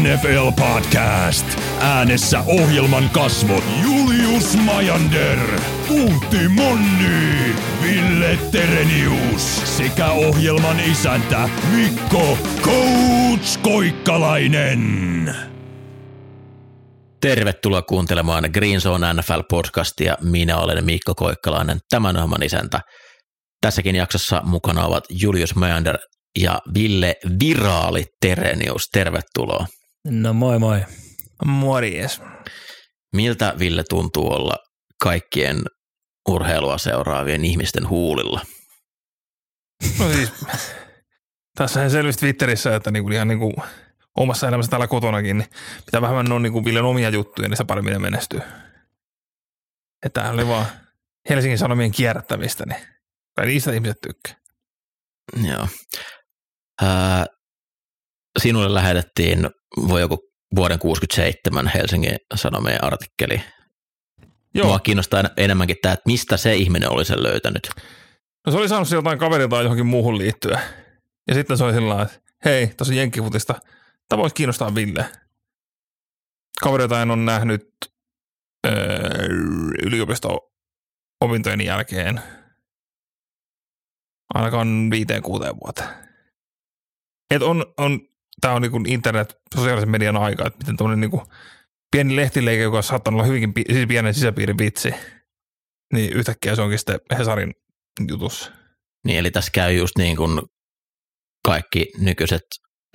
NFL Podcast. Äänessä ohjelman kasvot Julius Majander, Puutti Monni, Ville Terenius sekä ohjelman isäntä Mikko Coach Koikkalainen. Tervetuloa kuuntelemaan Green Zone NFL-podcastia. Minä olen Mikko Koikkalainen, tämän ohjelman isäntä. Tässäkin jaksossa mukana ovat Julius Meander ja Ville Viraali Terenius. Tervetuloa. No moi moi. Morjes. Miltä Ville tuntuu olla kaikkien urheilua seuraavien ihmisten huulilla? No siis, tässä selvisi Twitterissä, että niinku ihan niinku omassa elämässä täällä kotonakin, niin mitä vähemmän on niinku Villen omia juttuja, niin se paremmin ne menestyy. Että tämä oli vaan Helsingin Sanomien kierrättämistä, niin kai niistä ihmiset tykkää. Joo. Ää, sinulle lähetettiin voi joku vuoden 67 Helsingin Sanomien artikkeli. Joo. Mua kiinnostaa enemmänkin tämä, että mistä se ihminen oli sen löytänyt. No se oli saanut jotain kaverilta johonkin muuhun liittyen. Ja sitten se oli sillä että hei, tosi jenkkifutista, tämä voisi kiinnostaa Ville. Kavereita en ole nähnyt öö, yliopisto-opintojen jälkeen ainakaan viiteen kuuteen vuoteen. Et on, on, tämä on niin internet, sosiaalisen median aika, että miten tuommoinen niin pieni lehtileike, joka on saattanut olla hyvinkin pi- siis pienen sisäpiirin vitsi, niin yhtäkkiä se onkin sitten Hesarin jutus. Niin, eli tässä käy just niin kuin kaikki nykyiset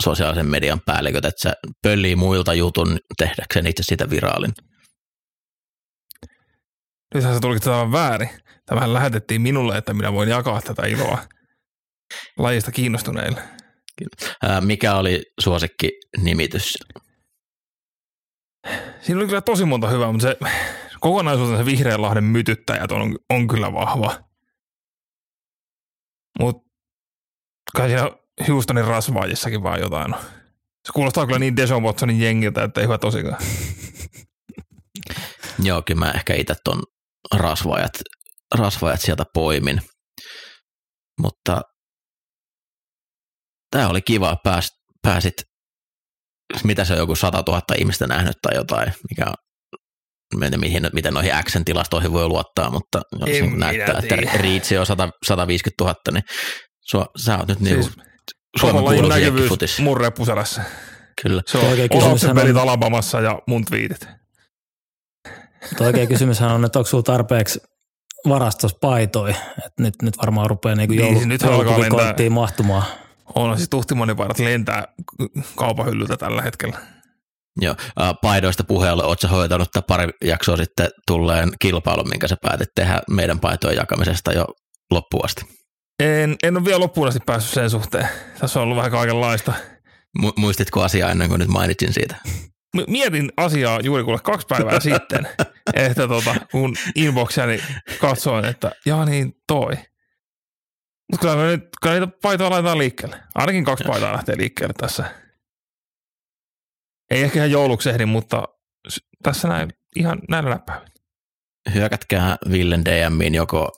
sosiaalisen median päälliköt, että se pöllii muilta jutun tehdäkseen itse sitä viraalin. Nythän se tulkitsi tämän väärin. Tämähän lähetettiin minulle, että minä voin jakaa tätä iloa lajista kiinnostuneille. Mikä oli suosikki nimitys? Siinä oli kyllä tosi monta hyvää, mutta se kokonaisuutena se Vihreän lahden mytyttäjät on, on kyllä vahva. Mutta kai siinä Houstonin rasvaajissakin vaan jotain on. Se kuulostaa kyllä niin Deshaun Watsonin jengiltä, että ei hyvä tosikaan. Joo, kyllä mä ehkä itse ton rasvaajat, rasvaajat sieltä poimin. Mutta tämä oli kiva, pääs, pääsit, mitä se on joku 100 000 ihmistä nähnyt tai jotain, mikä on en mihin, miten noihin X-tilastoihin voi luottaa, mutta jos en näyttää, että Riitsi on 100, 150 000, niin sua, sä oot nyt niin siis Suomen kuuluisin futis. Murre puselässä. Kyllä. Se on Ohaksen pelit on... Alabamassa ja mun twiitit. Tuo oikea kysymyshän on, että onko sulla tarpeeksi varastossa paitoi, että nyt, nyt varmaan rupeaa niinku niin, joulu, nyt joulupukikonttiin mahtumaan. On siis tuhtimonipaidat lentää kaupan hyllyltä tällä hetkellä. Joo, paidoista puheelle, oletko hoitanut pari jaksoa sitten tulleen kilpailun, minkä sä päätit tehdä meidän paitojen jakamisesta jo loppuun asti? En, en ole vielä loppuun asti päässyt sen suhteen. Tässä on ollut vähän kaikenlaista. Mu- muistitko asiaa ennen kuin nyt mainitsin siitä? Mietin asiaa juuri kuule kaksi päivää sitten, että tota, kun inboxiani katsoin, että jaa niin toi. Mutta kyllä, nyt, kyllä niitä paitoja laitetaan liikkeelle. Ainakin kaksi paitaa lähtee liikkeelle tässä. Ei ehkä ihan jouluksi ehdi, mutta tässä näin ihan näillä läppäivillä. Hyökätkää Villen DMiin joko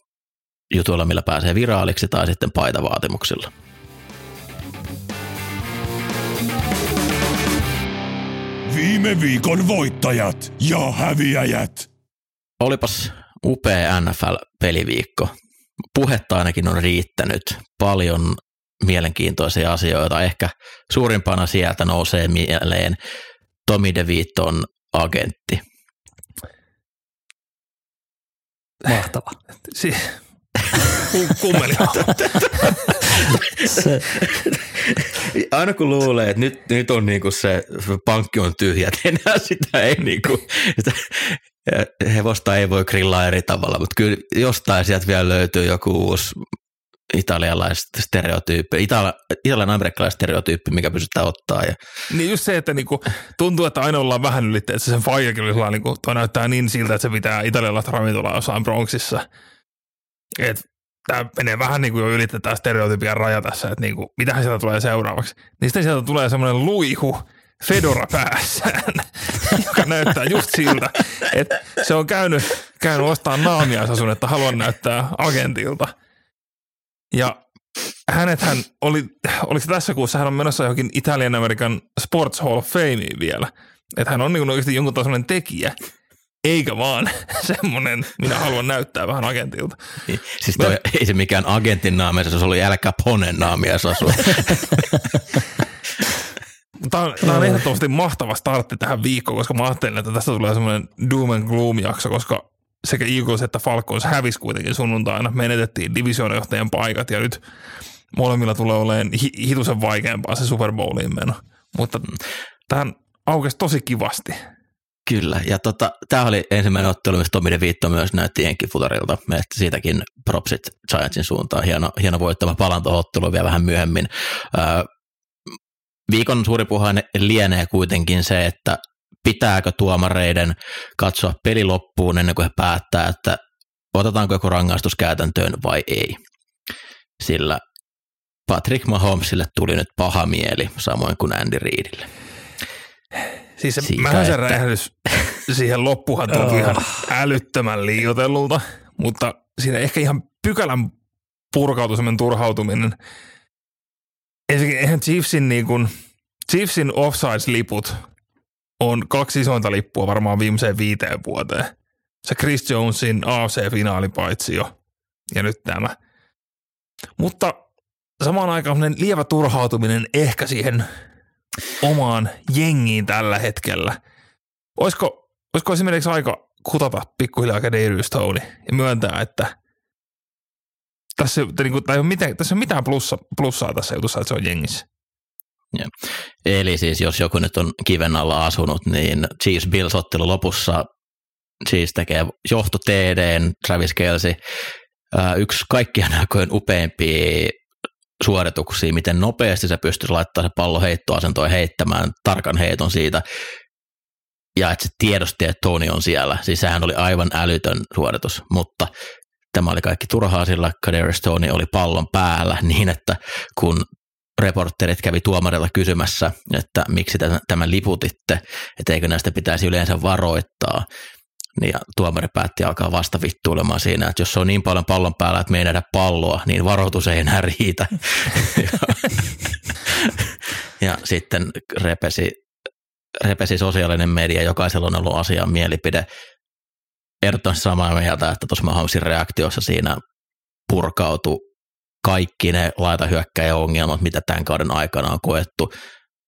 jutuilla, millä pääsee viraaliksi tai sitten paitavaatimuksilla. Viime viikon voittajat ja häviäjät. Olipas upea NFL-peliviikko. Puhetta ainakin on riittänyt. Paljon mielenkiintoisia asioita. Ehkä suurimpana sieltä nousee mieleen Tomi DeViton agentti. Mahtava. Si- kummeli. se. Aina kun luulee, että nyt, nyt on niinku se pankki on tyhjä, että enää sitä ei niinku, sitä, hevosta ei voi grillaa eri tavalla, mutta kyllä jostain sieltä vielä löytyy joku uusi italialaista stereotyyppi, itala, italian amerikkalainen stereotyyppi, mikä pystytään ottaa. Ja. Niin just se, että niinku, tuntuu, että aina ollaan vähän ylittä, että sen faijakin niinku, toi näyttää niin siltä, että se pitää italialaista ravintolaa jossain Bronxissa. Et tämä menee vähän niin kuin jo ylitetään stereotypian raja tässä, että niin mitähän sieltä tulee seuraavaksi. Niin sitten sieltä tulee semmoinen luihu Fedora päässään, joka näyttää just siltä, että se on käynyt, käynyt ostamaan naamiaisasun, että haluan näyttää agentilta. Ja hänethän oli, oliko se tässä kuussa, hän on menossa johonkin Italian American Sports Hall of Fameen vielä. Että hän on niin oikeasti jonkun tasoinen tekijä, eikä vaan semmoinen, minä haluan näyttää vähän agentilta. Niin, siis toi, ei se mikään agentin naami, se oli Al Caponen naami, jos asuu. Tämä on, tämä on ehdottomasti mahtava startti tähän viikkoon, koska mä ajattelin, että tästä tulee semmoinen doom and gloom jakso, koska sekä Eagles että Falcons hävisi kuitenkin sunnuntaina. Menetettiin divisioonajohtajan paikat ja nyt molemmilla tulee olemaan hitusen vaikeampaa se Super Bowliin meno. Mutta tähän aukesi tosi kivasti. Kyllä, ja tota, tämä oli ensimmäinen ottelu, missä Tommy DeVito myös näytti Jenkifutarilta. Että siitäkin propsit Giantsin suuntaan. Hieno, hieno voittama palan tuohon vielä vähän myöhemmin. Öö, viikon suuri puhe lienee kuitenkin se, että pitääkö tuomareiden katsoa peli loppuun ennen kuin he päättää, että otetaanko joku rangaistus käytäntöön vai ei. Sillä Patrick Mahomesille tuli nyt paha mieli, samoin kuin Andy Reidille. Siis se Siitä, räjähdys siihen loppuhan tuntui ihan älyttömän liioitellulta, mutta siinä ehkä ihan pykälän purkautui turhautuminen. Eihän Chiefsin, niin kuin, Chiefsin offsides-liput on kaksi isointa lippua varmaan viimeiseen viiteen vuoteen. Se Chris Jonesin AFC-finaali paitsi jo, ja nyt tämä. Mutta samaan aikaan lievä turhautuminen ehkä siihen omaan jengiin tällä hetkellä. Olisiko, olisiko esimerkiksi aika kutata pikkuhiljaa Kadarius Tony ja myöntää, että tässä, niin kuin, ole mitään, tässä ole mitään plussa, plussaa tässä jutussa, että se on jengissä. Ja. Eli siis jos joku nyt on kiven alla asunut, niin Chiefs Bills ottelu lopussa Chiefs tekee johto TDn, Travis Kelsey, yksi kaikkien aikojen upeimpia suorituksia, miten nopeasti se pystyisi laittamaan se pallo heittoasentoon heittämään tarkan heiton siitä, ja että se tiedosti, että Tony on siellä. Siis sehän oli aivan älytön suoritus, mutta tämä oli kaikki turhaa, sillä Kadarius Tony oli pallon päällä niin, että kun reporterit kävi tuomarilla kysymässä, että miksi tämän liputitte, että eikö näistä pitäisi yleensä varoittaa, niin ja tuomari päätti alkaa vasta vittuilemaan siinä, että jos se on niin paljon pallon päällä, että me ei nähdä palloa, niin varoitus ei enää riitä. ja, ja sitten repesi, repesi sosiaalinen media, jokaisella on ollut asian mielipide. Ehdottomasti samaa mieltä, että tuossa Mahomesin reaktiossa siinä purkautui kaikki ne laitahyökkäjäongelmat, mitä tämän kauden aikana on koettu.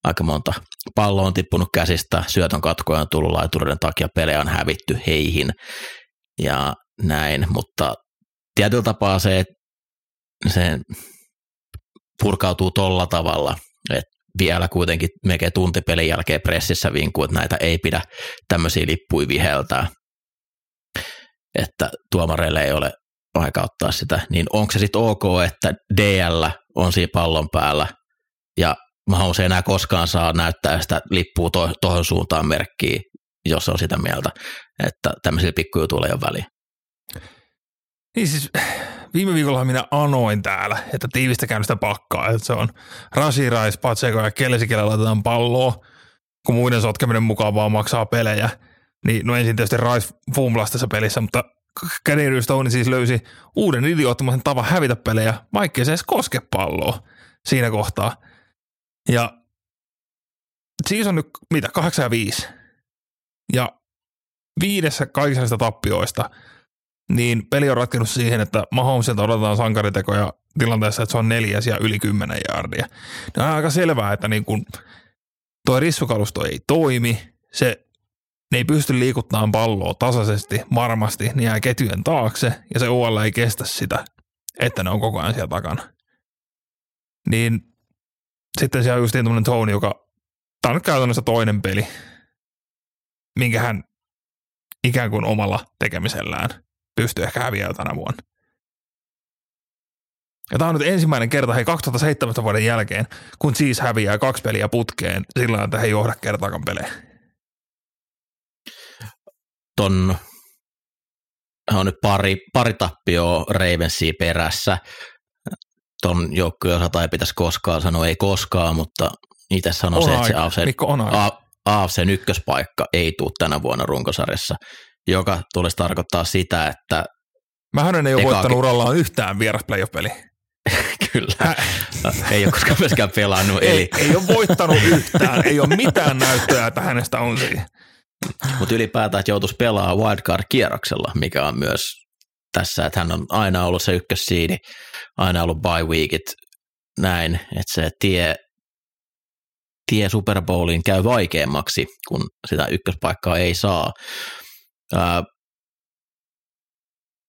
Aika monta palloa on tippunut käsistä, syötön katkoja on tullut laitureiden takia, pelejä on hävitty heihin ja näin, mutta tietyllä tapaa se, että se purkautuu tolla tavalla, että vielä kuitenkin melkein tunti pelin jälkeen pressissä vinkuu, että näitä ei pidä tämmöisiä lippuja viheltää, että tuomareille ei ole aika ottaa sitä, niin onko se sitten ok, että DL on siinä pallon päällä ja Mahomes ei enää koskaan saa näyttää sitä lippua to, suuntaan merkkiä, jos on sitä mieltä, että tämmöisillä pikkujutuilla ei ole väliä. Niin siis viime viikolla minä anoin täällä, että tiivistäkään sitä pakkaa, että se on Rasi, Rais, Patseko ja Kelsikellä laitetaan palloa, kun muiden sotkeminen mukaan vaan maksaa pelejä. Niin no ensin tietysti Rais fumblasi tässä pelissä, mutta Kadarius Stone siis löysi uuden idioottomaisen tavan hävitä pelejä, vaikkei se edes koske palloa siinä kohtaa. Ja siis on nyt mitä, 8 ja 5. Ja viidessä kaikista tappioista, niin peli on ratkennut siihen, että Mahomesilta odotetaan sankaritekoja tilanteessa, että se on neljäs ja yli 10 jardia. No on aika selvää, että niin kun toi rissukalusto ei toimi, se ne ei pysty liikuttamaan palloa tasaisesti, varmasti, niin jää ketjujen taakse ja se OL ei kestä sitä, että ne on koko ajan siellä takana. Niin sitten siellä on just tämmöinen Tony, joka, tämä on nyt käytännössä toinen peli, minkä hän ikään kuin omalla tekemisellään pystyy ehkä häviämään tänä vuonna. Ja tämä on nyt ensimmäinen kerta hei 2017 vuoden jälkeen, kun siis häviää kaksi peliä putkeen sillä että he ei johda kertaakaan pelejä. Ton on nyt pari, pari tappioa Ravensia perässä ton joukkueen osalta ei pitäisi koskaan sanoa, ei koskaan, mutta itse sanon se, että se AFC, AFC ykköspaikka ei tule tänä vuonna runkosarjassa, joka tulisi tarkoittaa sitä, että Mähän ei ole voittanut urallaan yhtään vieras playoff-peli. Kyllä. ei ole koskaan myöskään pelannut. Ei, eli. ei ole voittanut yhtään, ei ole mitään näyttöä, että hänestä on siihen. Mutta ylipäätään, että joutuisi pelaamaan wildcard-kierroksella, mikä on myös tässä, että hän on aina ollut se ykkössiidi, aina ollut bye weekit, näin, että se tie, tie Super Bowliin käy vaikeammaksi, kun sitä ykköspaikkaa ei saa. Ää,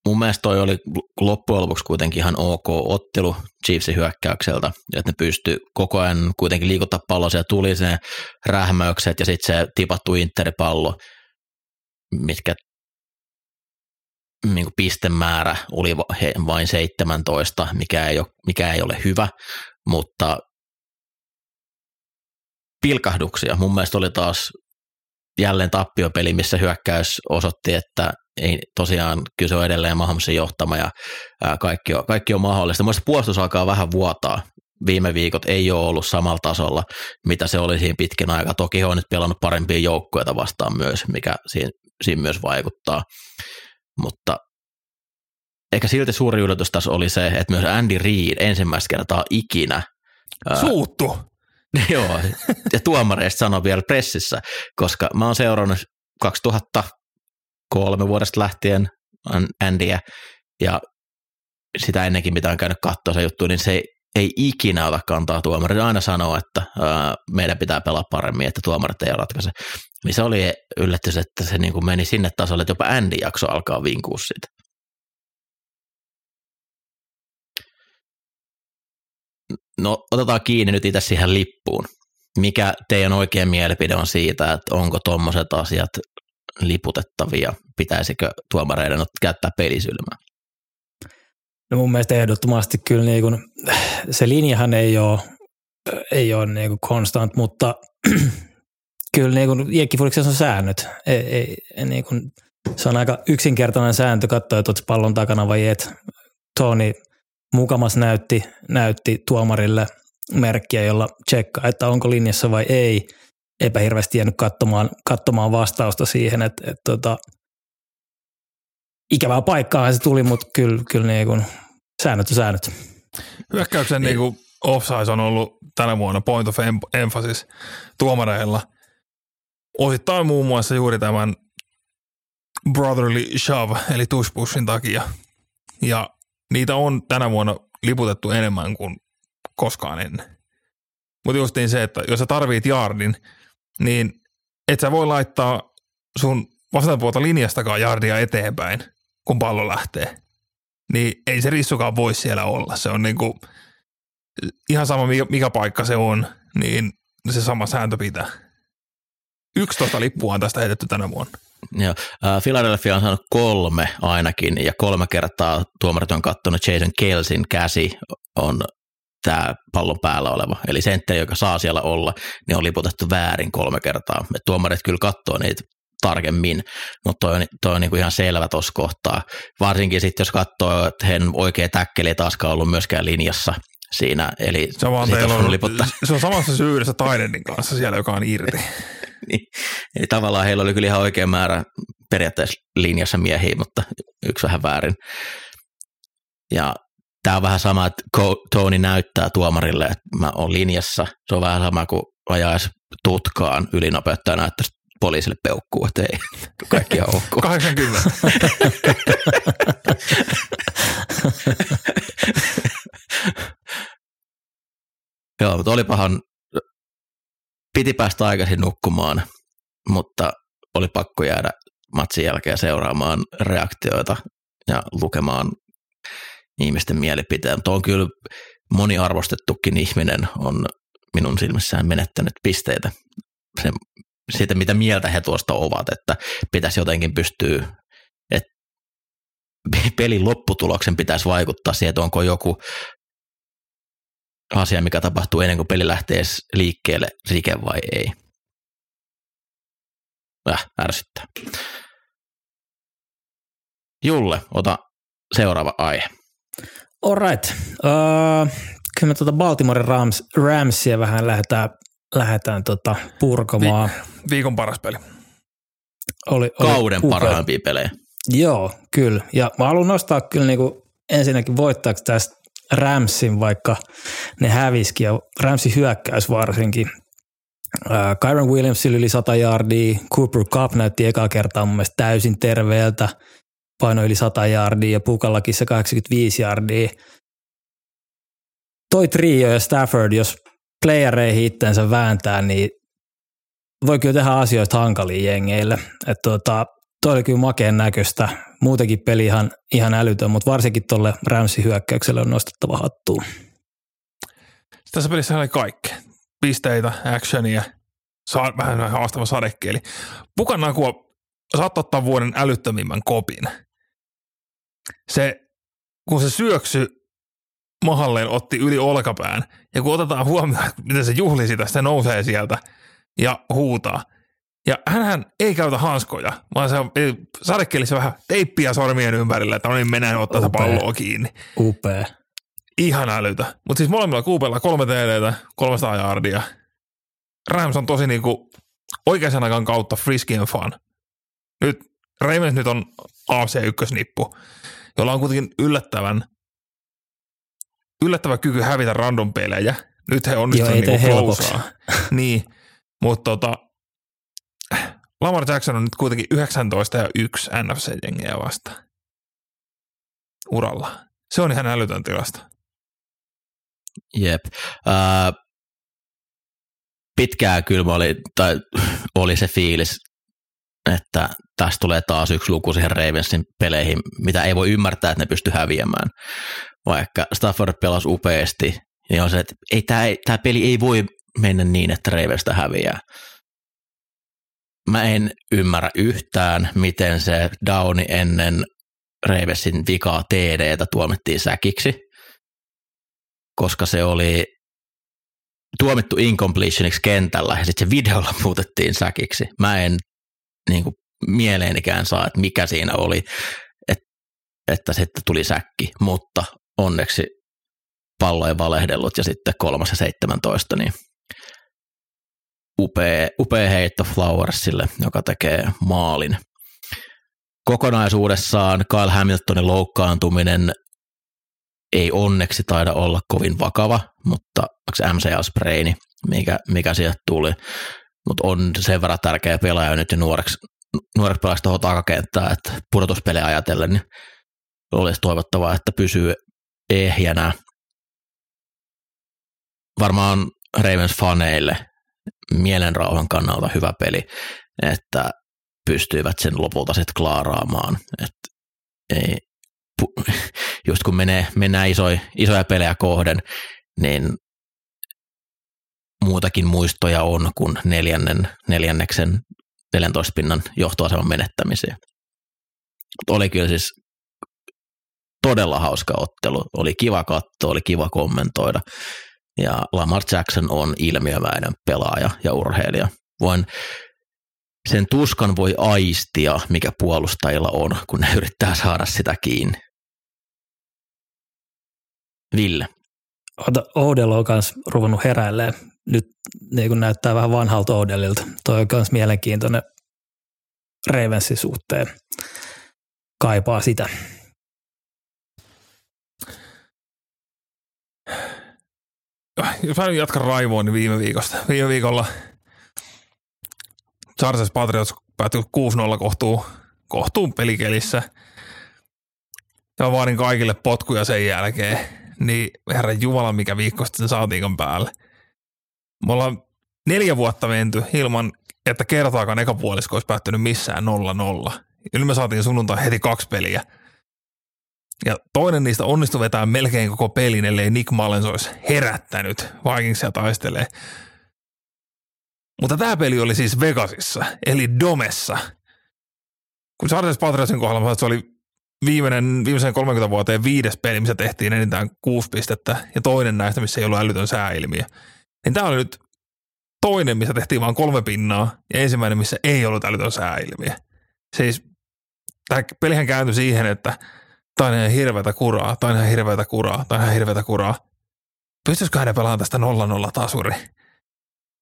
mun mielestä toi oli loppujen lopuksi kuitenkin ihan ok ottelu Chiefsin hyökkäykseltä, että ne pystyi koko ajan kuitenkin liikuttaa palloa, siellä tuli ne rähmäykset ja sitten se tipattu interipallo, mitkä niin pistemäärä oli vain 17, mikä ei ole, mikä ei ole hyvä, mutta pilkahduksia. Mun mielestä oli taas jälleen tappiopeli, missä hyökkäys osoitti, että ei tosiaan kyse on edelleen Mahomesin johtama ja kaikki on, kaikki on mahdollista. Mielestäni puolustus alkaa vähän vuotaa. Viime viikot ei ole ollut samalla tasolla, mitä se oli siinä pitkin aikaa. Toki he on nyt pelannut parempia joukkueita vastaan myös, mikä siinä, siinä myös vaikuttaa. Mutta ehkä silti suuri yllätys tässä oli se, että myös Andy Reid ensimmäistä kertaa ikinä Suuttu. Joo, ja tuomareista sanoi vielä pressissä, koska mä oon seurannut 2003 vuodesta lähtien Andyä, ja sitä ennenkin, mitä on käynyt katsoa se juttu, niin se ei ikinä ota kantaa tuomari. Aina sanoo, että meidän pitää pelaa paremmin, että tuomarit ei ratkaise. Niin se oli yllätys, että se niin kuin meni sinne tasolle, että jopa Andy jakso alkaa vinkua siitä. No otetaan kiinni nyt itse siihen lippuun. Mikä teidän oikea mielipide on siitä, että onko tuommoiset asiat liputettavia? Pitäisikö tuomareiden käyttää pelisylmää? No mun mielestä ehdottomasti kyllä niin kuin, se linjahan ei ole, ei ole niin kuin constant, mutta kyllä niin kuin on säännöt. Ei, ei, ei, niin kuin, se on aika yksinkertainen sääntö katsoa, että pallon takana vai et. Tony mukamas näytti, näytti tuomarille merkkiä, jolla tsekkaa, että onko linjassa vai ei. Eipä hirveästi jäänyt katsomaan, katsomaan vastausta siihen, että, että tota, ikävää paikkaa se tuli, mutta kyllä, kyllä niin kuin, säännöt on säännöt. Hyökkäyksen niin kuin offsize on ollut tänä vuonna point of emphasis tuomareilla. Osittain muun muassa juuri tämän brotherly shove, eli tushpushin takia. Ja niitä on tänä vuonna liputettu enemmän kuin koskaan ennen. Mutta justiin se, että jos sä tarvit yardin, niin et sä voi laittaa sun vastapuolta linjastakaan jardia eteenpäin, kun pallo lähtee. Niin ei se rissukaan voi siellä olla. Se on niinku, ihan sama mikä, paikka se on, niin se sama sääntö pitää. 11 lippua on tästä heitetty tänä vuonna. Joo. Philadelphia on saanut kolme ainakin, ja kolme kertaa tuomarit on katsonut Jason Kelsin käsi on tämä pallon päällä oleva. Eli sentteri, joka saa siellä olla, niin on liputettu väärin kolme kertaa. Et tuomarit kyllä katsoo niitä tarkemmin, mutta toi on, toi on niinku ihan selvä tuossa kohtaa. Varsinkin sitten, jos katsoo, että hän oikea täkkeli ei taaskaan ollut myöskään linjassa siinä. Eli se, on, on, liputtaa. se on samassa syydessä Taidenin kanssa siellä, joka on irti. niin, eli tavallaan heillä oli kyllä ihan oikea määrä periaatteessa linjassa miehiä, mutta yksi vähän väärin. Ja tämä on vähän sama, että Tony näyttää tuomarille, että mä oon linjassa. Se on vähän sama kuin ajaisi tutkaan ylinopeutta ja näyttäisi poliisille peukkuu, että ei, kaikki on ok. 80. Joo, mutta olipahan piti päästä aikaisin nukkumaan, mutta oli pakko jäädä matsin jälkeen seuraamaan reaktioita ja lukemaan ihmisten mielipiteen. Mutta on kyllä moni arvostettukin ihminen on minun silmissään menettänyt pisteitä sen, siitä, mitä mieltä he tuosta ovat, että pitäisi jotenkin pystyä, että pelin lopputuloksen pitäisi vaikuttaa siihen, että onko joku asia, mikä tapahtuu ennen kuin peli lähtee liikkeelle, rike vai ei. Äh, ärsyttää. Julle, ota seuraava aihe. Alright. Uh, kyllä me tuota Baltimore Rams, Ramsia vähän lähdetään, lähdetään tota purkamaan. Vi- viikon paras peli. Oli, oli Kauden upea. parhaimpia pelejä. Joo, kyllä. Ja mä haluan nostaa kyllä niinku ensinnäkin voittajaksi tästä Ramsin, vaikka ne häviski ja Ramsin hyökkäys varsinkin. Äh, Kyron Williamsilla yli 100 yardia, Cooper Cup näytti ekaa kertaa mun mielestä täysin terveeltä, paino yli 100 yardia ja Pukallakin se 85 yardia. Toi trio ja Stafford, jos playereihin itsensä vääntää, niin voi kyllä tehdä asioita hankalia jengeille. Että tota, toi oli kyllä makeen näköistä. Muutenkin peli ihan, ihan älytön, mutta varsinkin tuolle Ramsin hyökkäykselle on nostettava hattuun. Tässä pelissä oli kaikkea. Pisteitä, actionia, saa, vähän haastava sadekeeli. Pukanakua saattaa ottaa vuoden älyttömimmän kopin. Se, kun se syöksy mahalleen otti yli olkapään, ja kun otetaan huomioon, miten se juhli sitä, se nousee sieltä ja huutaa. Ja hän ei käytä hanskoja, vaan se on sadekelissä vähän teippiä sormien ympärillä, että no niin, mennään ottaa sitä palloa kiinni. Upea. Ihan älytä. Mutta siis molemmilla kuupeilla kolme TDtä, 300 yardia. Rams on tosi niinku oikean aikaan kautta frisky and fun. Nyt Ravens nyt on AFC-ykkösnippu, jolla on kuitenkin yllättävän yllättävä kyky hävitä random pelejä. Nyt he onnistuivat niinku niin, mutta tota, Lamar Jackson on nyt kuitenkin 19 ja 1 NFC-jengiä vasta uralla. Se on ihan älytön tilasta. Jep. Äh, pitkään kyllä oli, tai oli se fiilis, että tästä tulee taas yksi luku siihen Ravensin peleihin, mitä ei voi ymmärtää, että ne pysty häviämään. Vaikka Stafford pelasi upeasti, niin on se, että ei, tämä, tämä peli ei voi mennä niin, että Ravensta häviää. Mä en ymmärrä yhtään, miten se downi ennen Ravensin vikaa TDtä tuomittiin säkiksi, koska se oli tuomittu incompletioniksi kentällä ja sitten se videolla muutettiin säkiksi. Mä en niin kuin, mieleenikään saa, että mikä siinä oli, että, että sitten tuli säkki, mutta onneksi pallo ei valehdellut ja sitten kolmas ja 17, niin upea, upea heitto Flowersille, joka tekee maalin. Kokonaisuudessaan Kyle Hamiltonin loukkaantuminen ei onneksi taida olla kovin vakava, mutta onko MCL-spreini, mikä, mikä sieltä tuli, mutta on sen verran tärkeä pelaaja nyt ja nuoreksi, nuoreksi pelaajaksi tuohon takakenttään, että pudotuspelejä ajatellen niin olisi toivottavaa, että pysyy ehjänä. Varmaan Ravens faneille mielenrauhan kannalta hyvä peli, että pystyivät sen lopulta sitten klaaraamaan. Et ei, just kun menee, mennään isoja, isoja pelejä kohden, niin muutakin muistoja on kuin neljännen, neljänneksen 14 pinnan johtoaseman menettämisiä. Mutta oli kyllä siis todella hauska ottelu. Oli kiva katsoa, oli kiva kommentoida. Ja Lamar Jackson on ilmiömäinen pelaaja ja urheilija. Voin sen tuskan voi aistia, mikä puolustajilla on, kun ne yrittää saada sitä kiinni. Ville. Oudella on myös ruvennut heräilemään. Nyt niin kun näyttää vähän vanhalta Oudelilta. Toi on myös mielenkiintoinen Ravensin suhteen. Kaipaa sitä. Jos mä jatkan raivoa, niin viime viikosta. Viime viikolla Chargers Patriots päättyi 6-0 kohtuu, kohtuun pelikelissä. Ja vaadin kaikille potkuja sen jälkeen niin herran jumala, mikä viikko sitten saatiin päälle. Me ollaan neljä vuotta menty ilman, että kertaakaan ekapuolisko olisi päättynyt missään 0-0. Ja nyt me saatiin sunnuntai heti kaksi peliä. Ja toinen niistä onnistui vetää melkein koko pelin, ellei Nick Mullens olisi herättänyt Vikingsia taistelee. Mutta tämä peli oli siis Vegasissa, eli Domessa. Kun Chargers Patriotsin kohdalla se oli viimeinen, viimeisen 30 vuoteen viides peli, missä tehtiin enintään kuusi pistettä, ja toinen näistä, missä ei ollut älytön sääilmiö. Niin tämä oli nyt toinen, missä tehtiin vain kolme pinnaa, ja ensimmäinen, missä ei ollut älytön sääilmiö. Siis tämä pelihän kääntyi siihen, että tämä on ihan hirveätä kuraa, tämä on ihan hirveätä kuraa, tämä on ihan hirveätä kuraa. Pystyisikö hän pelaamaan tästä 0-0 tasuri?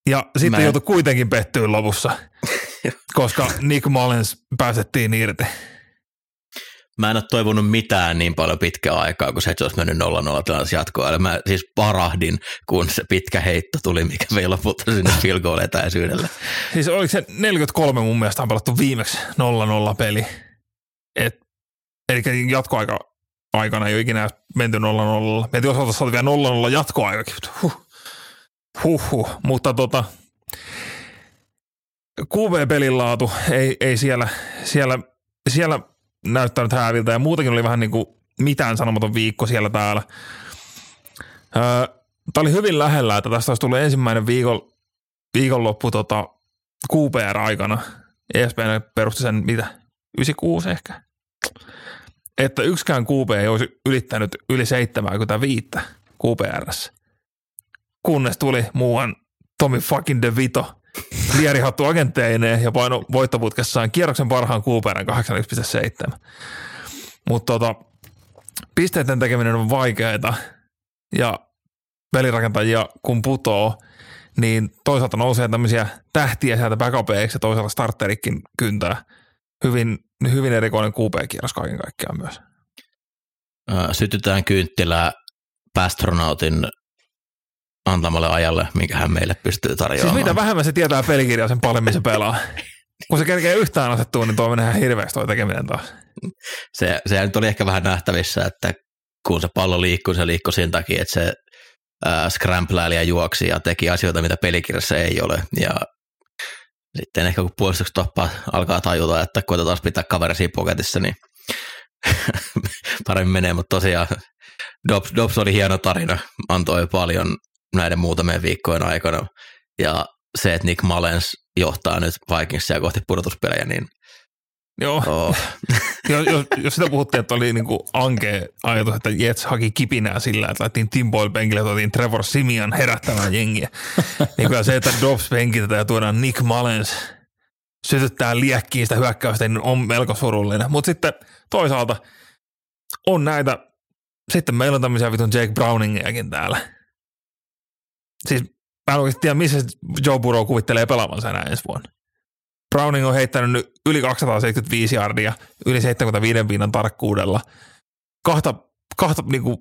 Ja sitten joutui kuitenkin pettyä lopussa, koska Nick Mullins pääsettiin irti. Mä en ole toivonut mitään niin paljon pitkää aikaa, kun se, olisi mennyt 0-0 tilanteessa jatkoa. Eli mä siis parahdin, kun se pitkä heitto tuli, mikä vei lopulta sinne field goal etäisyydelle. Siis oliko se 43 mun mielestä on pelattu viimeksi 0-0 peli. Et, eli jatkoaika aikana ei ole ikinä menty 0-0. Mietin, jos oltaisiin vielä 0-0 jatkoaikakin. Huh. Huh, huh. Mutta tota, QV-pelin laatu ei, ei siellä, siellä, siellä näyttänyt hääviltä ja muutenkin oli vähän niin kuin mitään sanomaton viikko siellä täällä. Öö, Tämä oli hyvin lähellä, että tästä olisi tullut ensimmäinen viikon, viikonloppu tota, QPR-aikana. ESPN perusti sen mitä, 96 ehkä. Että yksikään QP ei olisi ylittänyt yli 75 QPRssä. Kunnes tuli muuan Tommy fucking DeVito – lierihattu agentteineen ja paino voittoputkessaan kierroksen parhaan kuuperän 81,7. Mutta tota, pisteiden tekeminen on vaikeaa ja pelirakentajia kun putoo, niin toisaalta nousee tämmöisiä tähtiä sieltä backupeiksi ja toisaalta starterikin kyntää. Hyvin, hyvin erikoinen QP-kierros kaiken kaikkiaan myös. Sytytään kynttilää Pastronautin antamalle ajalle, minkä hän meille pystyy tarjoamaan. Siis mitä vähemmän se tietää pelikirjaa, sen paremmin se pelaa. Kun se kerkee yhtään asettua, niin tuo menee ihan hirveästi tuo tekeminen taas. Se, se nyt oli ehkä vähän nähtävissä, että kun se pallo liikkuu, se liikkuu sen takia, että se äh, scramblaili ja juoksi ja teki asioita, mitä pelikirjassa ei ole. Ja sitten ehkä kun puolustukset alkaa tajuta, että koitetaan pitää kaveri siinä pokatissa, niin paremmin menee, mutta tosiaan Dobbs, Dobbs oli hieno tarina, antoi paljon näiden muutamien viikkojen aikana. Ja se, että Nick Malens johtaa nyt Vikingsia kohti pudotuspelejä, niin Joo. Oh. jos, jos, jos, sitä puhuttiin, että oli niinku ankea ajatus, että Jets haki kipinää sillä, että laitettiin Tim Boyle penkille, että otettiin Trevor Simian herättämään jengiä. niin kyllä se, että Dobbs penkitetään ja tuodaan Nick Malens sytyttää liekkiin sitä hyökkäystä, niin on melko surullinen. Mutta sitten toisaalta on näitä, sitten meillä on tämmöisiä vitun Jake Browningiakin täällä – siis mä en oikeasti tiedä, missä Joe Burrow kuvittelee pelaavansa enää ensi vuonna. Browning on heittänyt nyt yli 275 yardia, yli 75 pinnan tarkkuudella. Kahta, kahta niin kuin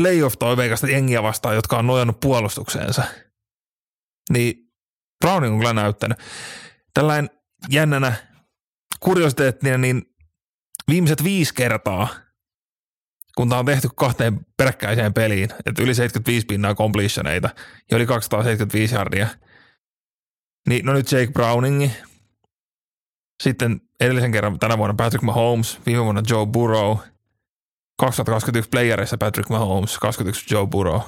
playoff-toiveikasta jengiä vastaan, jotka on nojannut puolustukseensa. Niin Browning on kyllä näyttänyt. Tällainen jännänä kuriositeettina, niin viimeiset viisi kertaa – kun tämä on tehty kahteen peräkkäiseen peliin, että yli 75 pinnaa completioneita ja yli 275 yardia, niin no nyt Jake Browningi, sitten edellisen kerran tänä vuonna Patrick Mahomes, viime vuonna Joe Burrow, 2021 playerissa Patrick Mahomes, 21 Joe Burrow.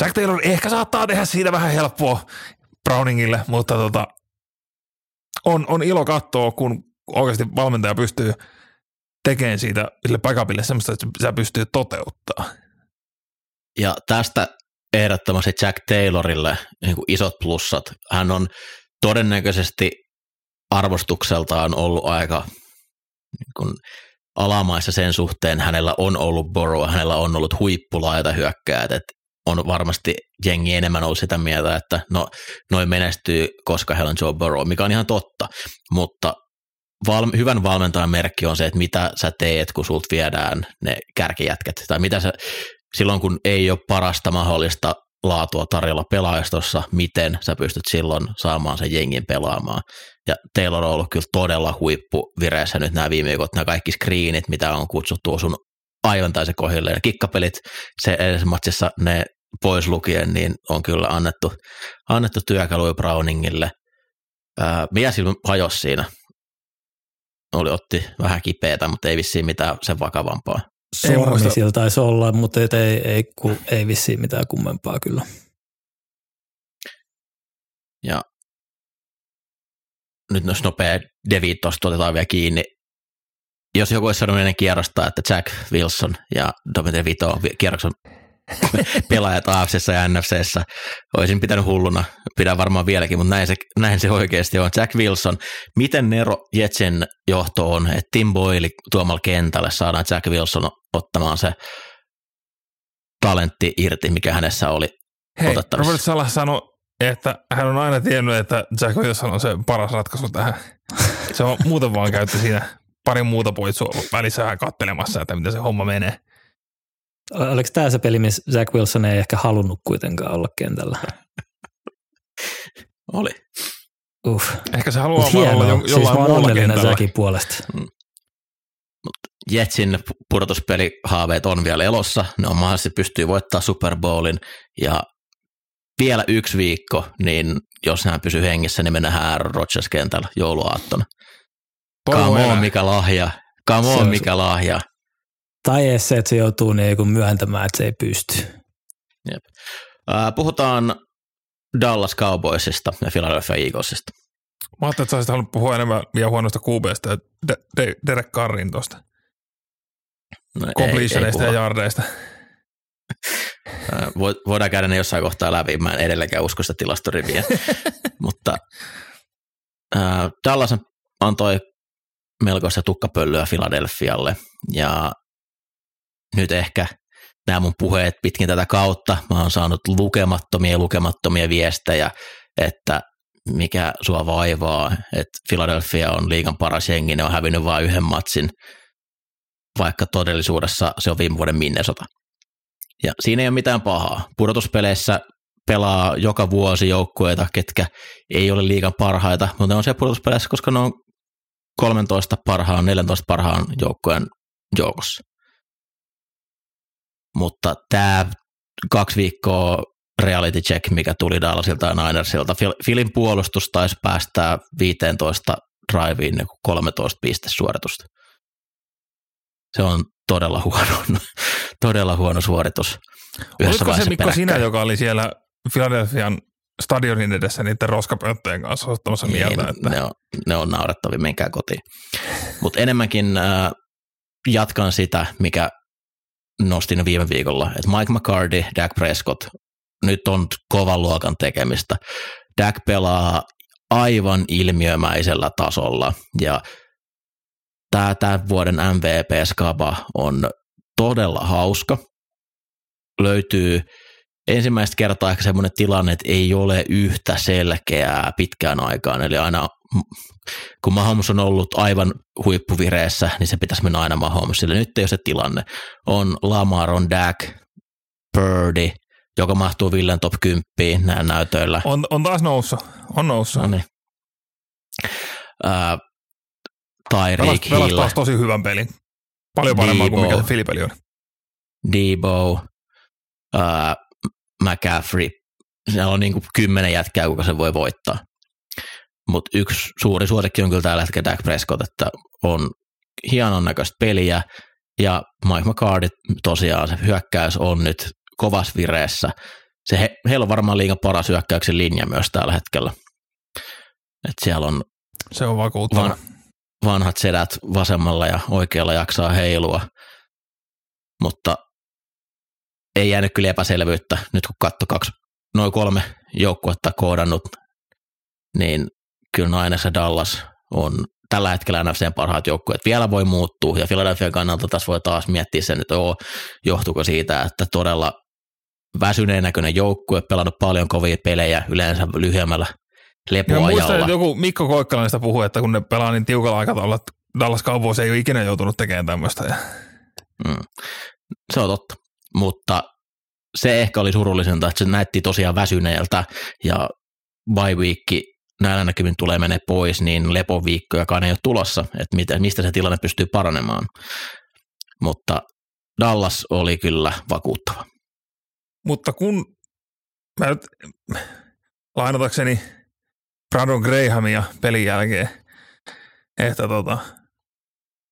Jack Taylor ehkä saattaa tehdä siitä vähän helppoa Browningille, mutta tota, on, on ilo katsoa, kun oikeasti valmentaja pystyy – tekemään siitä sille backupille semmoista, että sä pystyy toteuttaa. Ja tästä ehdottomasti Jack Taylorille niin kuin isot plussat. Hän on todennäköisesti arvostukseltaan ollut aika niin kuin alamaissa sen suhteen. Hänellä on ollut Borough, hänellä on ollut huippulaita hyökkäät, että on varmasti jengi enemmän ollut sitä mieltä, että no noin menestyy, koska heillä on Joe Burrow, mikä on ihan totta, mutta val, hyvän valmentajan merkki on se, että mitä sä teet, kun sulta viedään ne kärkijätket. Tai mitä sä, silloin kun ei ole parasta mahdollista laatua tarjolla pelaajistossa, miten sä pystyt silloin saamaan sen jengin pelaamaan. Ja Taylor on ollut kyllä todella huippu vireessä nyt nämä viime viikot, nämä kaikki screenit, mitä on kutsuttu sun aivan täysin kohdilleen. Kikkapelit, se edellisessä matsissa ne pois lukien, niin on kyllä annettu, annettu työkaluja Browningille. Ää, mikä hajosi siinä? Oli, otti vähän kipeätä, mutta ei vissiin mitään sen vakavampaa. Sormi sillä taisi olla, mutta ei, ei, ei, ei vissiin mitään kummempaa kyllä. Ja nyt jos nopea Devi tuosta otetaan vielä kiinni. Jos joku olisi sanonut ennen kierrosta, että Jack Wilson ja Dominic Vito kierroksen pelaajat AFCssä ja NFCssä. Olisin pitänyt hulluna, pidän varmaan vieläkin, mutta näin se, näin se oikeasti on. Jack Wilson, miten Nero Jetsin johto on, että Tim Boyle tuomalla kentälle saadaan Jack Wilson ottamaan se talentti irti, mikä hänessä oli Hei, Robert Salah sanoi, että hän on aina tiennyt, että Jack Wilson on se paras ratkaisu tähän. Se on muuten vaan käytti siinä pari muuta poitsua välissä vähän kattelemassa, että miten se homma menee. Oliko tämä se peli, missä Zach Wilson ei ehkä halunnut kuitenkaan olla kentällä? Oli. Uff. Ehkä se haluaa Mut vaan olla hienoa. jo, Siis jollain oon muulla onnellinen kentällä. Zachin puolesta. Jetsin pudotuspelihaaveet on vielä elossa. Ne on mahdollisesti pystyy voittaa Super Bowlin ja vielä yksi viikko, niin jos hän pysyy hengissä, niin me nähdään Aaron Rodgers kentällä jouluaattona. Come on, mikä lahja. Come on- mikä lahja. Tai edes se, että se joutuu niinku myöntämään, että se ei pysty. Ää, Puhutaan Dallas Cowboysista ja Philadelphia Eaglesista. Mä ajattelin, että sä olisit halunnut puhua enemmän vielä huonosta QBstä ja De- De- Derek Carrin tuosta No, ei- completioneista ei ja jardeista. Voidaan käydä ne jossain kohtaa läpi. Mä en edelleenkään usko sitä tilastoriviä. Mutta Dallas antoi melkoista tukkapölyä Philadelphialle ja nyt ehkä nämä mun puheet pitkin tätä kautta, mä oon saanut lukemattomia lukemattomia viestejä, että mikä sua vaivaa, että Philadelphia on liigan paras jengi, ne on hävinnyt vain yhden matsin, vaikka todellisuudessa se on viime vuoden Minnesota. Ja siinä ei ole mitään pahaa. Pudotuspeleissä pelaa joka vuosi joukkueita, ketkä ei ole liigan parhaita, mutta ne on siellä pudotuspeleissä, koska ne on 13 parhaan, 14 parhaan joukkueen joukossa. Mutta tämä kaksi viikkoa reality check, mikä tuli Dallasilta ja Ninersilta, Philin puolustus taisi päästää 15 driveen niin kuin 13 pistesuoritusta. Se on todella huono, todella huono suoritus. Yhdessä Oliko se Mikko sinä, peräkkäin. joka oli siellä Philadelphian stadionin edessä niiden roskapönttöjen kanssa ottamassa mieltä, Niin, että ne, on, ne on naurettavia, menkää kotiin. Mutta enemmänkin äh, jatkan sitä, mikä nostin viime viikolla, että Mike McCarthy, Dak Prescott, nyt on kovan luokan tekemistä. Dak pelaa aivan ilmiömäisellä tasolla ja tämä tämän vuoden MVP-skaba on todella hauska. Löytyy ensimmäistä kertaa ehkä semmoinen tilanne, että ei ole yhtä selkeää pitkään aikaan. Eli aina kun Mahomes on ollut aivan huippuvireessä, niin se pitäisi mennä aina Mahomesille. Nyt ei ole se tilanne. On Lamar, on Dak, Purdy, joka mahtuu Villen top 10 näillä näytöillä. on, on taas noussut. On noussut. No niin. Pelas, Tyreek pelas Hill, taas tosi hyvän pelin. Paljon paremman kuin mikä se Filipeli on. Debo, ää, McCaffrey. Siellä on niin kuin kymmenen jätkää, kuka se voi voittaa. Mutta yksi suuri suosikki on kyllä tällä hetkellä Dak Prescott, että on hienon näköistä peliä ja Mike McCarthy tosiaan se hyökkäys on nyt kovas vireessä. Se he, heillä on varmaan liigan paras hyökkäyksen linja myös tällä hetkellä. Et siellä on Se on vakuuttava. Van, vanhat sedät vasemmalla ja oikealla jaksaa heilua, mutta ei jäänyt kyllä epäselvyyttä. Nyt kun katsoi kaksi, noin kolme joukkuetta koodannut, niin kyllä Niners ja Dallas on tällä hetkellä NFCn parhaat joukkueet. Vielä voi muuttua ja Philadelphia kannalta tässä voi taas miettiä sen, että oo, johtuuko siitä, että todella väsyneen näköinen joukkue, pelannut paljon kovia pelejä yleensä lyhyemmällä Ja muistan, lepoajalla. että joku Mikko Koikkalainen sitä puhui, että kun ne pelaa niin tiukalla aikataululla, että Dallas Cowboys ei ole ikinä joutunut tekemään tämmöistä. Ja Mm. Se on totta, mutta se ehkä oli surullisinta, että se näytti tosiaan väsyneeltä ja bye week näillä näkymin tulee menee pois, niin lepoviikkojakaan ei ole tulossa, että mistä se tilanne pystyy paranemaan. Mutta Dallas oli kyllä vakuuttava. Mutta kun mä nyt lainatakseni Brandon Grahamia pelin jälkeen, että tota,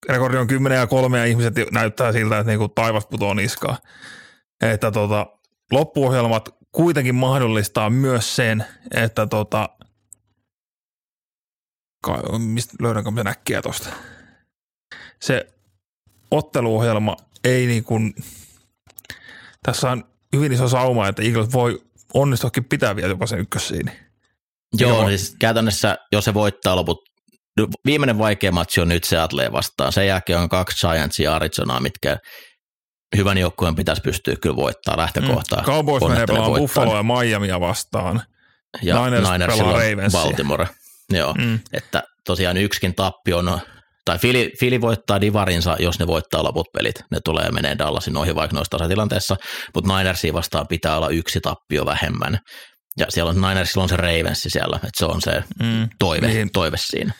rekordi on 10 ja 3 ja ihmiset näyttää siltä, että niinku taivas putoo niskaa. Että tota, loppuohjelmat kuitenkin mahdollistaa myös sen, että tota, ka- mistä löydänkö mä näkkiä tosta. Se otteluohjelma ei niin kuin, tässä on hyvin iso sauma, että Eagles voi onnistuakin pitää vielä jopa sen ykkössiin. Joo, Joo. siis käytännössä, jos se voittaa loput, viimeinen vaikea matsi on nyt Seattle vastaan. Sen jälkeen on kaksi Giantsia ja Arizonaa, mitkä hyvän joukkueen pitäisi pystyä kyllä voittaa lähtökohtaa. Mm. Cowboys menee Onnettelen pelaamaan voittaa. Buffalo ja Miamia vastaan. ja Niners Ninersilla pelaa Ravensia. Baltimore. Joo, Mm. että tosiaan yksikin tappio on, tai Fili, Fili voittaa divarinsa, jos ne voittaa loput pelit. Ne tulee menee Dallasin ohi vaikka noissa tasatilanteessa, mutta Ninersia vastaan pitää olla yksi tappio vähemmän. Ja siellä on Ninersilla on se Ravens siellä, että se on se Mm. toive, Niin. toive siinä.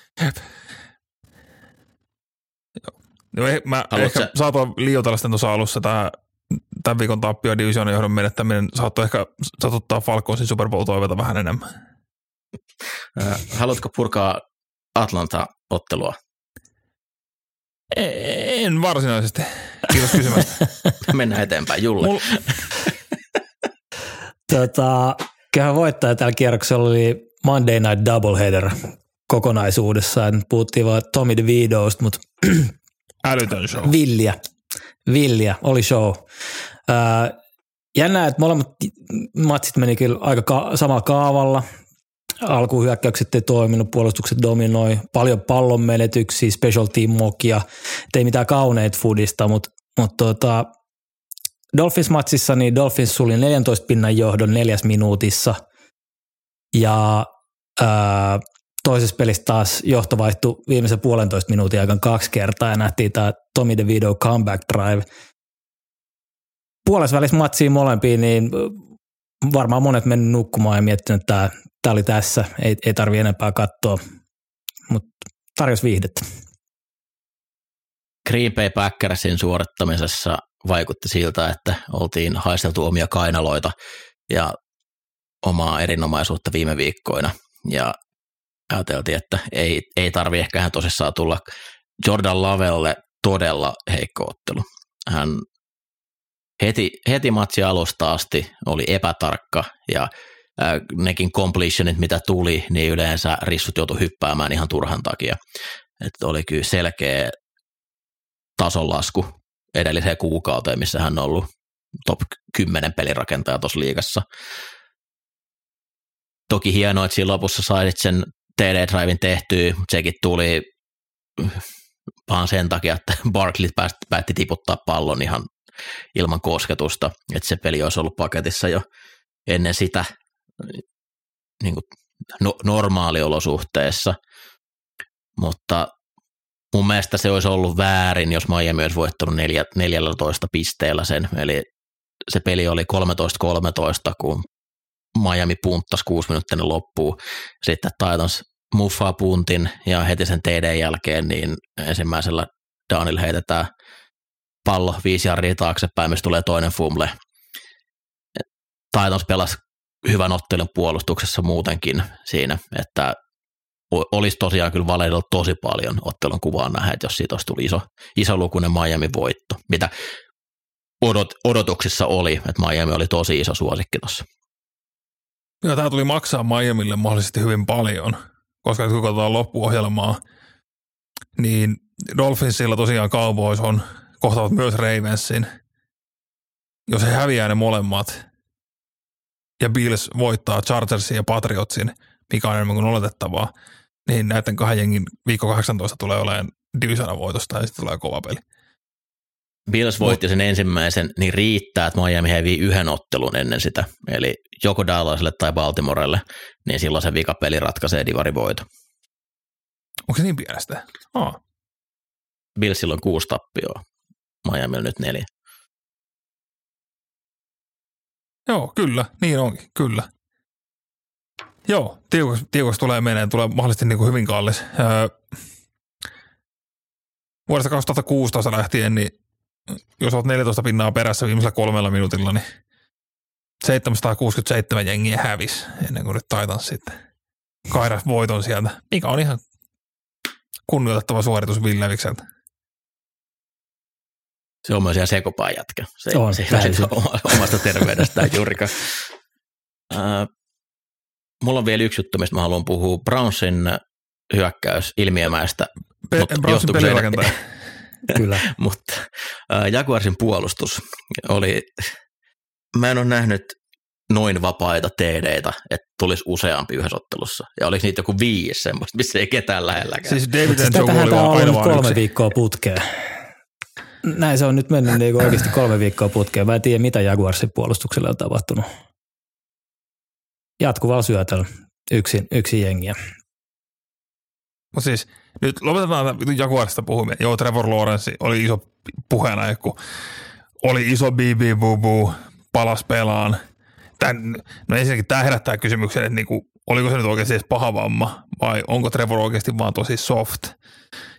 No, eh, mä Haluat ehkä sä- saatoin liioitella sitten tuossa alussa tämä tämän viikon tappio divisioonan johdon menettäminen saattoi ehkä satuttaa Falconsin Super Bowl-toiveita vähän enemmän. Äh, Haluatko purkaa Atlanta-ottelua? En varsinaisesti. Kiitos kysymästä. Mennään eteenpäin, Julle. Mul, Tota, kyllähän voittaja tällä kierroksella oli Monday Night Doubleheader kokonaisuudessaan. Puhuttiin vaan Tommy DeVitosta, mutta älytön show. Villiä. Villiä, oli show. Ää, jännää, että molemmat matsit meni kyllä aika ka- samalla kaavalla. Alkuhyökkäykset ei toiminut, puolustukset dominoi, paljon pallon menetyksiä, special team mokia, ei mitään kauneita foodista, mutta mut tota, Dolphins-matsissa niin Dolphins suli 14 pinnan johdon neljäs minuutissa. Ja ää, toisessa pelissä taas johto vaihtui viimeisen puolentoista minuutin aikana kaksi kertaa ja nähtiin tämä Tommy DeVito comeback drive. Puolessa välissä matsiin molempiin, niin varmaan monet mennyt nukkumaan ja miettinyt, että tämä oli tässä, ei, ei tarvi enempää katsoa, mutta tarjosi viihdettä. Bay Packersin suorittamisessa vaikutti siltä, että oltiin haisteltu omia kainaloita ja omaa erinomaisuutta viime viikkoina. Ja ajateltiin, että ei, ei tarvi ehkä hän tosissaan tulla Jordan Lavelle todella heikko ottelu. Hän heti, heti matsi alusta asti oli epätarkka ja nekin completionit, mitä tuli, niin yleensä rissut joutui hyppäämään ihan turhan takia. Että oli kyllä selkeä tasonlasku edelliseen kuukauteen, missä hän on ollut top 10 pelirakentaja tuossa liigassa. Toki hienoa, että siinä lopussa saisit sen TD-drivin tehtyä, mutta sekin tuli vaan sen takia, että Barkley päästi, päätti tiputtaa pallon ihan ilman kosketusta, että se peli olisi ollut paketissa jo ennen sitä niin kuin no, normaaliolosuhteessa, mutta mun mielestä se olisi ollut väärin, jos Miami olisi voittanut neljä, 14 pisteellä sen, eli se peli oli 13-13, kun Miami punttasi kuusi minuuttia ennen loppuun. Sitten Titans muffaa puntin ja heti sen TD jälkeen niin ensimmäisellä downilla heitetään pallo viisi jarria taaksepäin, mistä tulee toinen fumble. Titans pelasi hyvän ottelun puolustuksessa muutenkin siinä, että olisi tosiaan kyllä valehdellut tosi paljon ottelun kuvaan nähdä, että jos siitä olisi tullut iso, iso lukuinen Miami voitto, mitä odot, odotuksissa oli, että Miami oli tosi iso suosikki tuossa. Ja tämä tuli maksaa Miamille mahdollisesti hyvin paljon, koska kun katsotaan loppuohjelmaa, niin Dolphinsilla tosiaan Cowboys on kohtavat myös Ravensin. Jos he häviää ne molemmat ja Bills voittaa Chargersin ja Patriotsin, mikä on enemmän kuin oletettavaa, niin näiden kahden jengin viikko 18 tulee olemaan divisionan voitosta ja sitten tulee kova peli. Bills voitti sen ensimmäisen, niin riittää, että Miami hävii yhden ottelun ennen sitä. Eli joko Dallasille tai Baltimorelle, niin silloin se vikapeli ratkaisee divari voito. Onko se niin pienestä? Aa. Billsillä on kuusi tappioa, Miamilla nyt neljä. Joo, kyllä, niin onkin, kyllä. Joo, tiukas, tiukas tulee menee, tulee mahdollisesti niin kuin hyvin kallis. Öö, vuodesta 2016 lähtien, niin jos olet 14 pinnaa perässä viimeisellä kolmella minuutilla, niin 767 jengiä hävis ennen kuin nyt taitan sitten kairas voiton sieltä, mikä on ihan kunnioitettava suoritus Villevikseltä. Se on myös ihan sekopaa jätkä. Se, On, se ei oma- omasta terveydestään juurikaan. Äh, mulla on vielä yksi juttu, mistä mä haluan puhua. Brownsin hyökkäys ilmiömäistä, Pe- Brownsin pelirakentaja. Kyllä. mutta äh, Jaguarsin puolustus oli, mä en ole nähnyt noin vapaita TDitä, että tulisi useampi yhdessä ottelussa. Ja oliko niitä joku viisi semmoista, missä ei ketään lähelläkään. Siis David Siis Njoku oli vaan aina vaan kolme yksi. viikkoa putkeen. Näin se on nyt mennyt niin oikeasti kolme viikkoa putkeen. Mä en tiedä, mitä Jaguarsin puolustukselle on tapahtunut. Jatkuvalla syötöllä yksin, yksin jengiä. Mutta siis nyt lopetetaan Jaguarista puhuminen. Joo, Trevor Lawrence oli iso puheena, kun oli iso bibi bubu, palas pelaan. Tän, no ensinnäkin tämä herättää kysymyksen, että niinku, oliko se nyt oikeasti edes paha vamma vai onko Trevor oikeasti vaan tosi soft.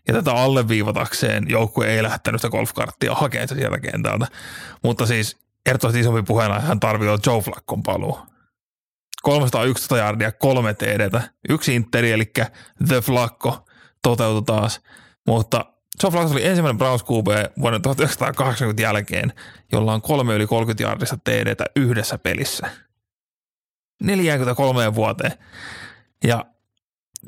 Ja tätä alleviivatakseen joukkue ei lähtenyt sitä golfkarttia hakemaan sieltä kentältä. Mutta siis ehdottomasti isompi puheena hän tarvitsee Joe Flackon paluu. 311 jardia, kolme TDtä, yksi interi, eli The Flacco toteutui taas, mutta Joe Flacco oli ensimmäinen Browns QB vuoden 1980 jälkeen, jolla on kolme yli 30 jardista TDtä yhdessä pelissä. 43 vuoteen. Ja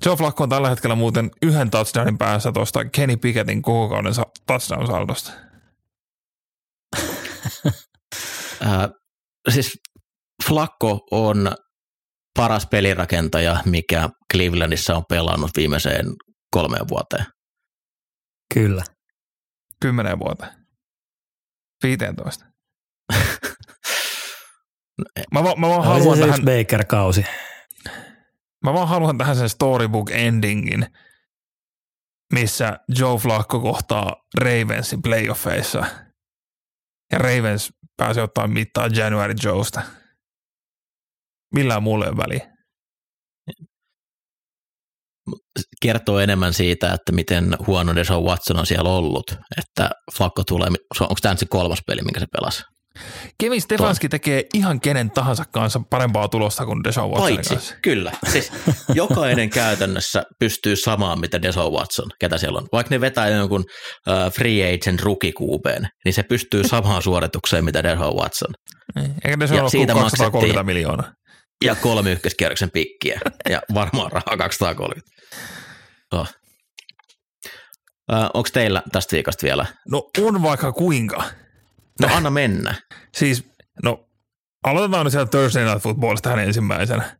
Joe Flacco on tällä hetkellä muuten yhden touchdownin päässä tuosta Kenny Pickettin koko kauden touchdown-saldosta. äh, siis Flacco on paras pelirakentaja, mikä Clevelandissa on pelannut viimeiseen kolmeen vuoteen. Kyllä. Kymmeneen vuoteen. 15. mä, va, mä vaan haluan se tähän, Baker-kausi. mä vaan haluan tähän sen storybook endingin, missä Joe Flacco kohtaa Ravensin playoffeissa. Ja Ravens pääsi ottaa mittaa January Joesta. Millään muulle väliä. Kertoo enemmän siitä, että miten huono Deshaun Watson on siellä ollut, että Flacco tulee, onko tämä se kolmas peli, minkä se pelasi? Kevin Stefanski tekee ihan kenen tahansa kanssa parempaa tulosta kuin Deshaun Watsonin Paitsi, kanssa. kyllä. Siis jokainen käytännössä pystyy samaan, mitä Deshaun Watson, ketä siellä on. Vaikka ne vetää jonkun uh, free agent rookie niin se pystyy samaan suoritukseen, mitä Deshaun Watson. Eikä Deshaun Ja ole siitä 230 maksettiin. miljoonaa. Ja kolme ykköskierroksen pikkiä. Ja varmaan rahaa 230. Oh. Uh, onko teillä tästä viikosta vielä? No on vaikka kuinka. No anna mennä. Siis, no aloitetaan nyt sieltä Thursday Night Footballista tähän ensimmäisenä.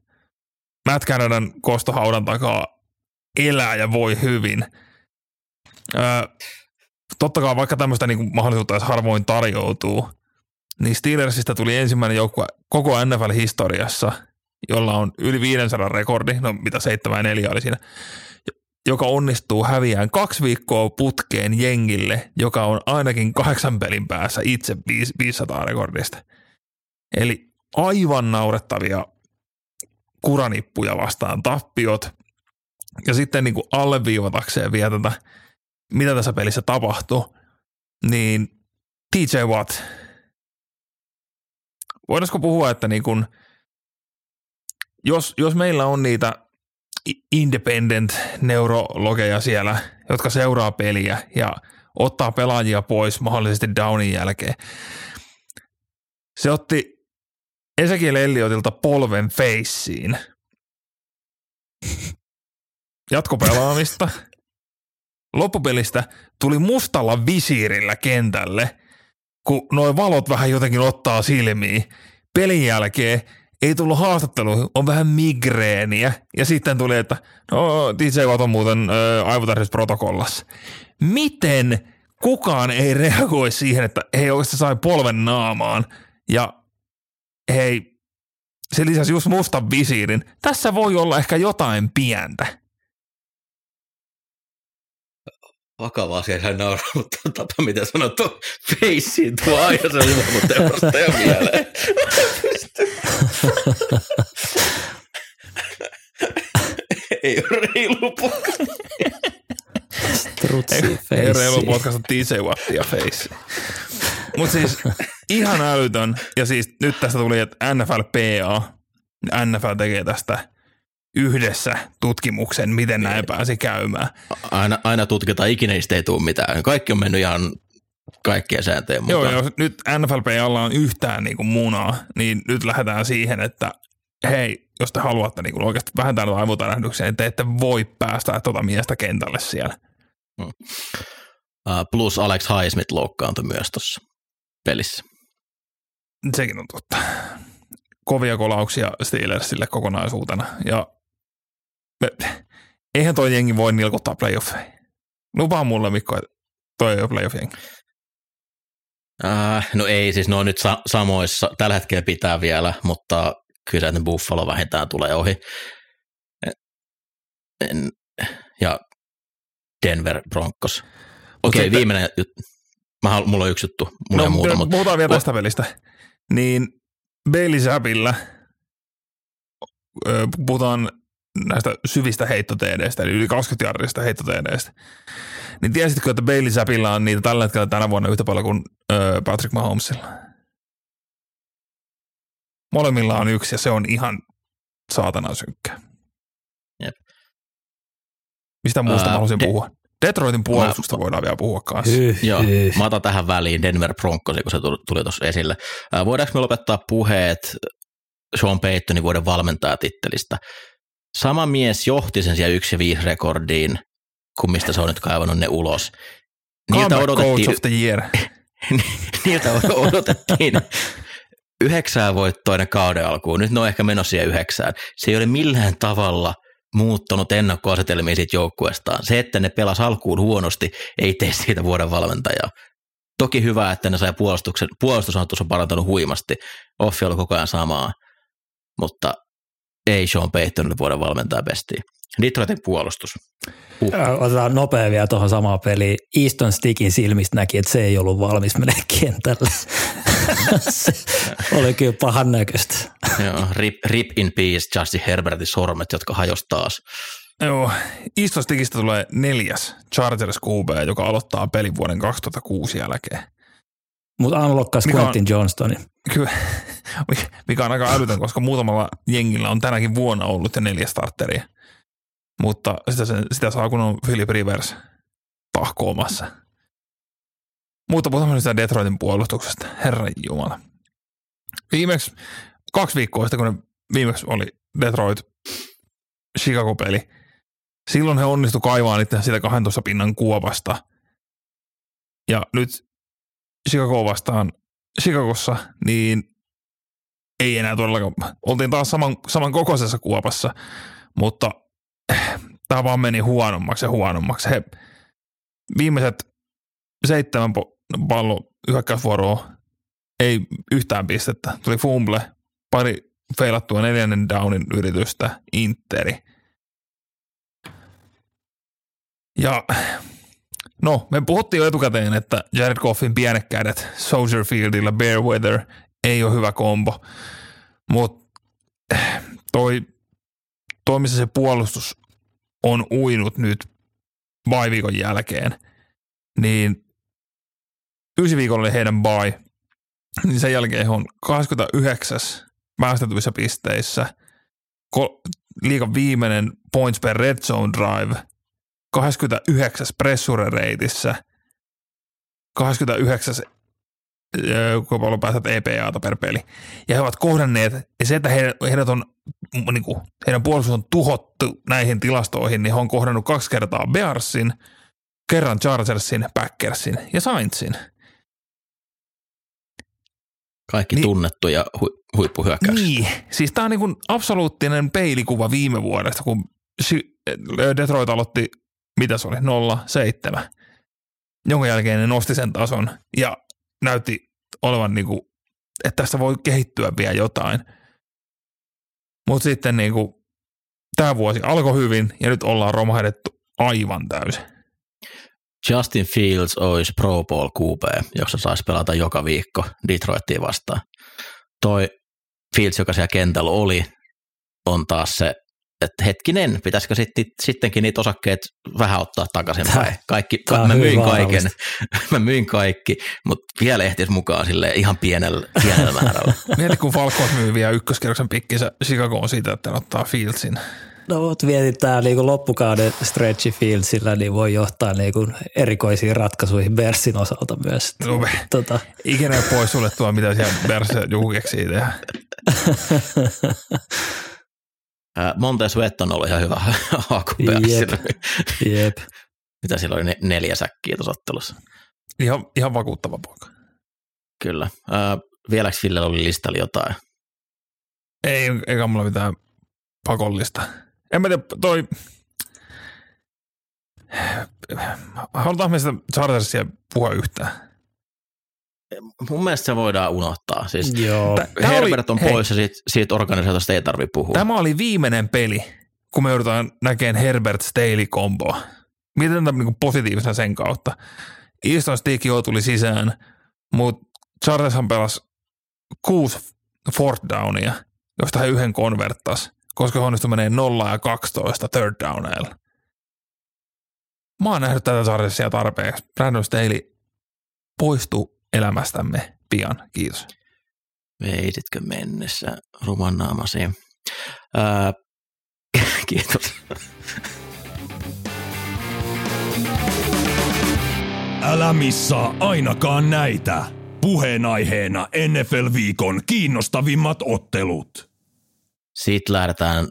Matt Canadan kostohaudan takaa elää ja voi hyvin. Öö, totta kai vaikka tämmöistä niin mahdollisuutta edes harvoin tarjoutuu, niin Steelersistä tuli ensimmäinen joukkue koko NFL-historiassa, jolla on yli 500 rekordi, no mitä 7 4 oli siinä, joka onnistuu häviään kaksi viikkoa putkeen jengille, joka on ainakin kahdeksan pelin päässä itse 500 rekordista. Eli aivan naurettavia kuranippuja vastaan tappiot. Ja sitten niin kuin alleviivatakseen vielä tätä, mitä tässä pelissä tapahtui, niin TJ Watt. Voitaisiko puhua, että niin kuin, jos, jos meillä on niitä independent neurologeja siellä, jotka seuraa peliä ja ottaa pelaajia pois mahdollisesti downin jälkeen. Se otti Ezekiel Elliotilta polven feissiin. Jatkopelaamista. Loppupelistä tuli mustalla visiirillä kentälle, kun noin valot vähän jotenkin ottaa silmiin. Pelin jälkeen ei tullut haastattelu, on vähän migreeniä. Ja sitten tuli, että no DJ Watt on muuten aivotähdysprotokollassa. Miten kukaan ei reagoi siihen, että hei oikeasti sai polven naamaan ja hei, se lisäsi just mustan visiirin. Tässä voi olla ehkä jotain pientä. Vakava asia, hän nauraa, mutta tapa mitä sanottu, feissiin tuo aina se hyvä, mutta ei vasta mieleen. ei ole reilu podcast. Strutsi Ei, ei reilu podcast DJ Wattia face. Mutta siis ihan älytön. Ja siis nyt tästä tuli, että NFL PA, NFL tekee tästä yhdessä tutkimuksen, miten näin pääsi käymään. Aina, aina tutkitaan, ikinä niistä ei tule mitään. Kaikki on mennyt ihan kaikkien sääntöjen mukaan. Joo, jos nyt NFLPalla on yhtään niin kuin munaa, niin nyt lähdetään siihen, että hei, jos te haluatte niin kuin oikeasti vähentää noita aivotärähdyksiä, niin te ette voi päästä tuota miestä kentälle siellä. Uh, plus Alex Highsmith loukkaantui myös tuossa pelissä. Sekin on totta. Kovia kolauksia Steelersille kokonaisuutena. Ja me, eihän toi jengi voi nilkuttaa playoffeihin. Lupaa mulle, Mikko, että toi ei ole playoff-jengi. Uh, no ei, siis ne on nyt sa- samoissa. Tällä hetkellä pitää vielä, mutta kyllä se, Buffalo vähintään tulee ohi. En, ja Denver Broncos. Okei, sitten- viimeinen juttu. Mä haluan, mulla on yksi juttu, mulla no, on muuta, mutta puhutaan vielä tästä pelistä. Niin Bailey Zappillä, puhutaan näistä syvistä heittoteedeistä, eli yli 20 jardista heittoteedeistä. Niin tiesitkö, että Bailey Zappilla on niitä tällä hetkellä tänä vuonna yhtä paljon kuin ö, Patrick Mahomesilla? Molemmilla on yksi ja se on ihan saatana synkkä. Jep. Mistä muusta mä haluaisin de- puhua? Detroitin puolustusta voidaan vielä puhua kanssa. Hyh, Joo, hyh. mä otan tähän väliin Denver Broncos, kun se tuli- tuossa esille. Voidaanko me lopettaa puheet Sean Paytonin vuoden valmentajatittelistä? Sama mies johti sen siellä 1 ja 5 rekordiin, kun mistä se on nyt kaivannut ne ulos. Niiltä odotettiin, of the Year. niiltä odotettiin yhdeksää voittoinen kauden alkuun. Nyt ne on ehkä menossa siihen yhdeksään. Se ei ole millään tavalla muuttanut ennakkoasetelmia siitä joukkueestaan. Se, että ne pelas alkuun huonosti, ei tee siitä vuoden valmentajaa. Toki hyvä, että ne sai puolustuksen, puolustus on tuossa parantanut huimasti. Offi on koko ajan samaa, mutta ei Sean Paytonille vuoden valmentaja bestiin. Detroitin puolustus. Uh. Otetaan nopea vielä tuohon samaan peliin. Easton Stickin silmistä näki, että se ei ollut valmis menee kentälle. se oli kyllä pahan näköistä. Joo, rip, rip in peace Justin Herbertin sormet, jotka hajosi taas. Joo, Istostikista tulee neljäs Chargers QB, joka aloittaa pelin vuoden 2006 jälkeen. Mutta Mikä on- Quentin Johnstonin. Kyllä, mikä on aika älytön, koska muutamalla jengillä on tänäkin vuonna ollut jo neljä starteria. Mutta sitä, sen, sitä saa, kun on Philip Rivers pahkoomassa. Mutta puhutaan sitä Detroitin puolustuksesta. Herran Jumala. Viimeksi kaksi viikkoa sitten, kun ne viimeksi oli Detroit Chicago-peli, silloin he onnistu kaivaa itse sitä 12 pinnan kuopasta. Ja nyt Chicago vastaan Chicagossa, niin ei enää todellakaan. Oltiin taas saman, saman kokoisessa kuopassa, mutta tämä vaan meni huonommaksi ja huonommaksi. He viimeiset seitsemän pallo hyökkäysvuoroa ei yhtään pistettä. Tuli fumble, pari feilattua neljännen downin yritystä, Interi. Ja no, me puhuttiin jo etukäteen, että Jared Goffin pienet kädet Soldier Fieldillä Bearweather ei ole hyvä kombo, mutta toi, toi, missä se puolustus on uinut nyt bye-viikon jälkeen, niin ysi viikolla oli heidän bye, niin sen jälkeen he on 29 päästetyissä pisteissä, liigan viimeinen points per red zone drive, 29 pressure rateissa, 29 öö, kuinka EPAta per peli. Ja he ovat kohdanneet, ja se, että heidät, heidät on, mm, niin kuin, heidän puolustus on tuhottu näihin tilastoihin, niin he on kohdannut kaksi kertaa Bearsin, kerran Chargersin, Packersin ja Saintsin. Kaikki Niin. tunnettuja hu, huippuhyökkäyksiä. Niin, siis tämä on niin kuin absoluuttinen peilikuva viime vuodesta, kun Detroit aloitti, mitä se oli, 0-7, jonka jälkeen ne nosti sen tason ja näytti olevan niin kuin, että tästä voi kehittyä vielä jotain. Mutta sitten niin kuin, tämä vuosi alkoi hyvin ja nyt ollaan romahdettu aivan täysin. Justin Fields olisi Pro Bowl QB, jossa saisi pelata joka viikko Detroitia vastaan. Toi Fields, joka siellä kentällä oli, on taas se, että hetkinen, pitäisikö sitten, sittenkin niitä osakkeet vähän ottaa takaisin Tää-. Kaikki, tää mä myin kaiken, mä myin kaikki, mutta vielä ehtis mukaan sille ihan pienellä, pienellä määrällä. Mieti, kun Falcons myy vielä ykköskierroksen pikkinsä Chicagoon siitä, että ne ottaa Fieldsin. No mutta mietitään niin loppukauden stretchi fieldsillä, niin voi johtaa niin kuin erikoisiin ratkaisuihin Bersin osalta myös. No, Tota, Ikinä ei pois suljettua, mitä siellä Berse joku keksii tehdä. Montez Sweat on ollut ihan hyvä haku Jep. Mitä sillä oli, ne- neljä säkkiä tuossa ottelussa. Ihan, ihan vakuuttava poika. Kyllä. Ää, vieläks Fillellä oli listalla jotain? Ei, eikä mulla mitään pakollista. En mä tiedä, toi... Halutaanko me sitä Chargersia puhua yhtään? Mun mielestä se voidaan unohtaa. Siis Joo. Tä- Tää Herbert oli- on hei. pois ja siitä, siitä organisaatiosta ei tarvitse puhua. Tämä oli viimeinen peli, kun me joudutaan näkemään Herbert Staley komboa. mietitään tämän niin positiivisena sen kautta. Easton Stick jo tuli sisään, mutta Charlershan pelasi kuusi fourth downia, josta he yhden konverttas, koska he onnistu menee 0 ja 12 third downeilla. Mä oon nähnyt tätä Charlersia tarpeeksi. Brandon Staley poistuu elämästämme pian. Kiitos. Veisitkö mennessä ruman naamasi? Ää, kiitos. Älä missaa ainakaan näitä. Puheenaiheena NFL-viikon kiinnostavimmat ottelut. Sitten lähdetään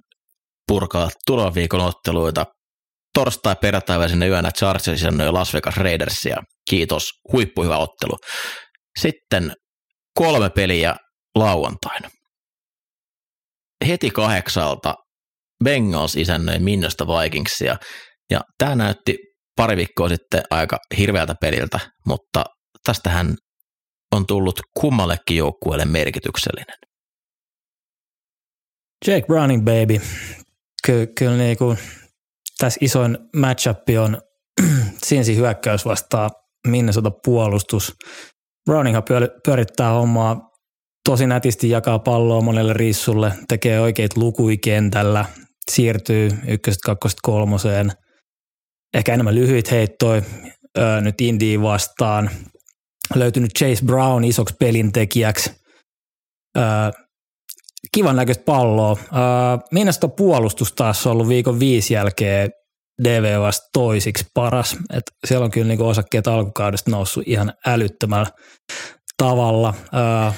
purkaa tulevan viikon otteluita. Torstai perjantaiväisenä yönä Chargers ja Las Vegas Raidersia. Kiitos, huippuhyvä ottelu. Sitten kolme peliä lauantaina. Heti kahdeksalta Bengals isännöi Minnosta Vikingsia, ja tämä näytti pari viikkoa sitten aika hirveältä peliltä, mutta tästähän on tullut kummallekin joukkueelle merkityksellinen. Jake Browning baby. Ky- kyllä niinku, tässä isoin matchup on Sinsi hyökkäys vastaa Minnesota puolustus. Browninghan pyörittää hommaa tosi nätisti jakaa palloa monelle rissulle, tekee oikeit lukui kentällä, siirtyy ykköset, kakkoset, kolmoseen. Ehkä enemmän lyhyit heittoi öö, nyt Indiin vastaan. Löytynyt Chase Brown isoksi pelintekijäksi. Öö, kivan näköistä palloa. Öö, Minnestä puolustus taas on ollut viikon viisi jälkeen DVOS toisiksi paras. Et siellä on kyllä niinku osakkeet alkukaudesta noussut ihan älyttömällä tavalla. Öö,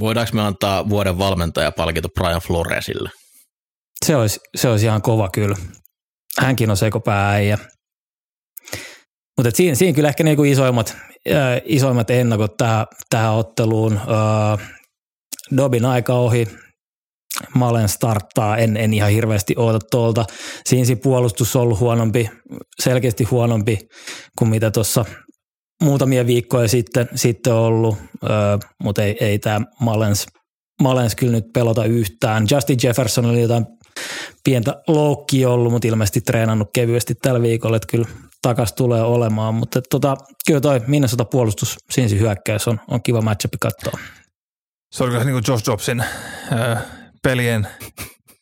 Voidaanko me antaa vuoden valmentajapalkinto Brian Floresille? Se olisi, se olisi ihan kova kyllä. Hänkin on sekopäääijä. Mutta siinä, siinä kyllä ehkä niinku isoimmat, äh, isoimmat ennakot tähän, tähän otteluun. Äh, Dobin aika ohi, Malen starttaa, en, en ihan hirveästi oota tuolta. Siinä puolustus on ollut huonompi, selkeästi huonompi kuin mitä tuossa muutamia viikkoja sitten, sitten ollut, öö, mutta ei, ei tämä Malens, Malens kyllä nyt pelota yhtään. Justin Jefferson oli jotain pientä loukki ollut, mutta ilmeisesti treenannut kevyesti tällä viikolla, että kyllä takas tulee olemaan, mutta tota, kyllä toi Minnesota puolustus, Sinsi hyökkäys on, on kiva matchup katsoa. Se oli niin kuin Josh Jobsin äh, pelien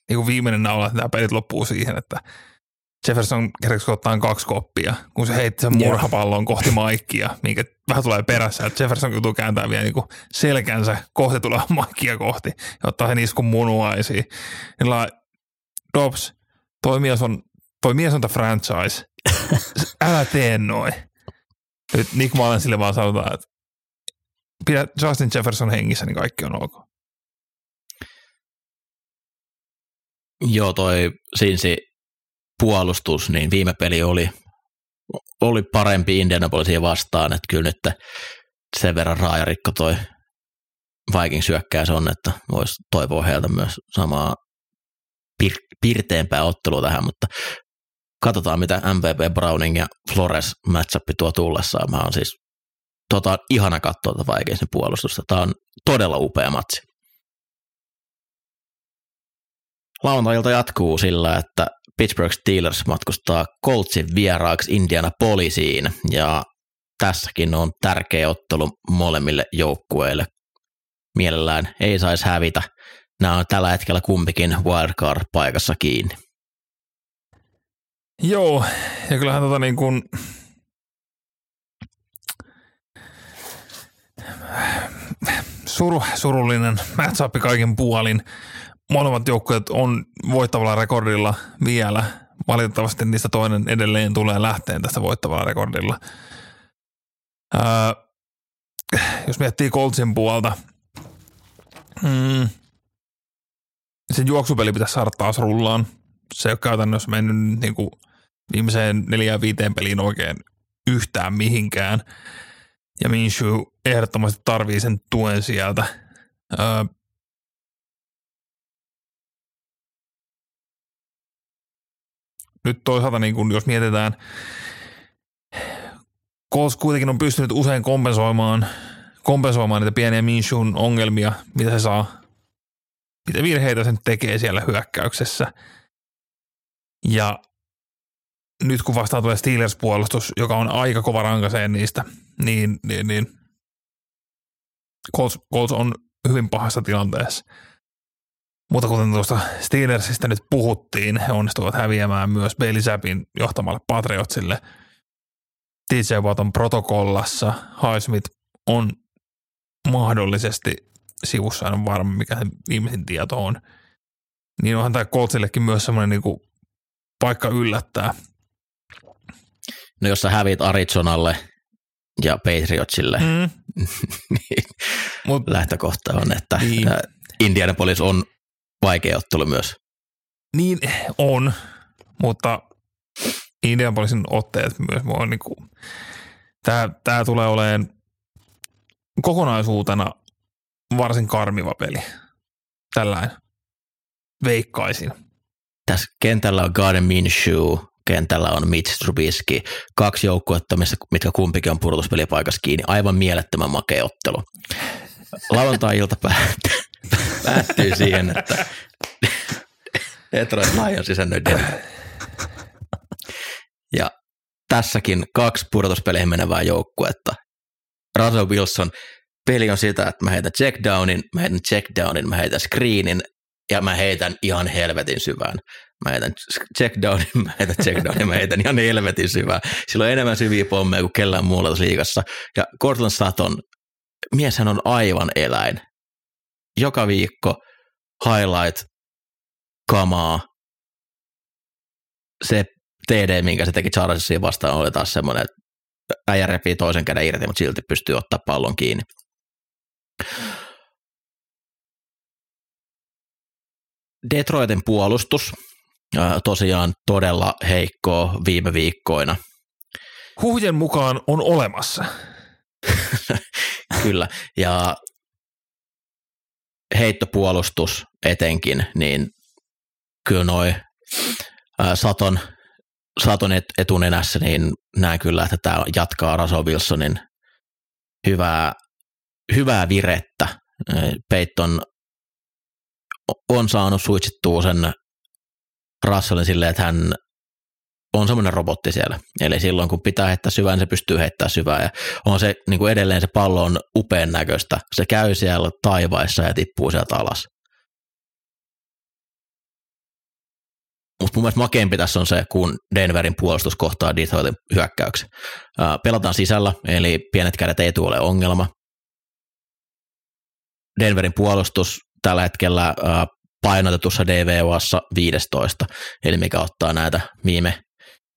niin kuin viimeinen naula, että nämä pelit loppuu siihen, että Jefferson kerkeksi ottaa kaksi koppia, kun se heitti sen murhapallon kohti Maikkia, minkä vähän tulee perässä, että Jefferson joutuu kääntää vielä niin selkänsä kohti tulee Maikkia kohti ja ottaa sen iskun munuaisiin. Niin la, Dobbs, toi mies on, toi mies on franchise. Älä tee noin. Nyt Nick Mullen sille vaan sanotaan, että pidä Justin Jefferson hengissä, niin kaikki on ok. Joo, toi Sinsi puolustus, niin viime peli oli, oli parempi Indianapolisia vastaan, että kyllä nyt sen verran raajarikko toi Vikings syökkäys on, että voisi toivoa heiltä myös samaa pir- pirteempää ottelua tähän, mutta katsotaan mitä MVP Browning ja Flores matchup tuo tullessaan. Mä on siis tota, ihana katsoa tätä Vikingsin puolustusta. Tämä on todella upea matsi. Lauantailta jatkuu sillä, että Pittsburgh Steelers matkustaa Coltsin vieraaksi Indiana Polisiin ja tässäkin on tärkeä ottelu molemmille joukkueille. Mielellään ei saisi hävitä. Nämä on tällä hetkellä kumpikin wildcard-paikassa kiinni. Joo, ja kyllähän tota niin kuin, suru, surullinen matchup kaiken puolin molemmat joukkueet on voittavalla rekordilla vielä. Valitettavasti niistä toinen edelleen tulee lähteen tästä voittavalla rekordilla. Öö, jos miettii Coltsin puolta, mm, sen juoksupeli pitäisi saada taas rullaan. Se ei ole käytännössä mennyt niin kuin viimeiseen neljään viiteen peliin oikein yhtään mihinkään. Ja Minshew ehdottomasti tarvii sen tuen sieltä. Öö, nyt toisaalta niin kun jos mietitään, Colts kuitenkin on pystynyt usein kompensoimaan, kompensoimaan niitä pieniä Minshun ongelmia, mitä se saa, mitä virheitä sen tekee siellä hyökkäyksessä. Ja nyt kun vastaan tulee Steelers-puolustus, joka on aika kova rankaseen niistä, niin, niin, niin Colts, Colts on hyvin pahassa tilanteessa. Mutta kuten tuosta Steelersistä nyt puhuttiin, he onnistuvat häviämään myös Bailey Zappin johtamalle Patriotsille. DJ Watt on protokollassa, Highsmith on mahdollisesti sivussa, en varma mikä se viimeisin tieto on. Niin onhan tämä Coltsillekin myös semmoinen niinku paikka yllättää. No jos sä hävit Arizonalle ja Patriotsille, mm. niin Mut, lähtökohta on, että niin. Indianapolis on vaikea ottelu myös. Niin on, mutta Indianapolisin otteet myös on niinku, tämä, tämä tulee olemaan kokonaisuutena varsin karmiva peli. Tällainen veikkaisin. Tässä kentällä on Garden Minshew, kentällä on Mitch Trubisky, kaksi joukkuetta, mitkä kumpikin on pudotuspelipaikassa kiinni. Aivan mielettömän makea ottelu. Lauantai-ilta päättyy, päättyy siihen, että Detroit Lions sisännöi Denver. Ja tässäkin kaksi pudotuspeleihin menevää joukkuetta. Russell Wilson, peli on sitä, että mä heitän checkdownin, mä heitän checkdownin, mä heitän screenin ja mä heitän ihan helvetin syvään. Mä heitän checkdownin, mä heitän checkdownin, mä heitän ihan helvetin syvään. Sillä on enemmän syviä pommeja kuin kellään muulla liigassa. Ja Cortland Sutton, mieshän on aivan eläin. Joka viikko highlight, kamaa. Se TD, minkä se teki Charlesia vastaan, oli taas semmoinen, että äijä repii toisen käden irti, mutta silti pystyy ottaa pallon kiinni. Detroitin puolustus tosiaan todella heikkoa viime viikkoina. Huhjen mukaan on olemassa. Kyllä, ja heittopuolustus etenkin, niin kyllä noi Saton, Saton etunenässä, niin näen kyllä, että tämä jatkaa Raso Wilsonin hyvää, hyvää virettä. Peyton on saanut suitsittua sen Russellin silleen, että hän on semmoinen robotti siellä. Eli silloin kun pitää heittää syvään, se pystyy heittämään syvää. Ja on se niin kuin edelleen se pallo on upean näköistä. Se käy siellä taivaissa ja tippuu sieltä alas. Mutta mun mielestä makeampi tässä on se, kun Denverin puolustus kohtaa Detroitin hyökkäyksen. Pelataan sisällä, eli pienet kädet ei tule ongelma. Denverin puolustus tällä hetkellä painotetussa DVOssa 15, eli mikä ottaa näitä viime,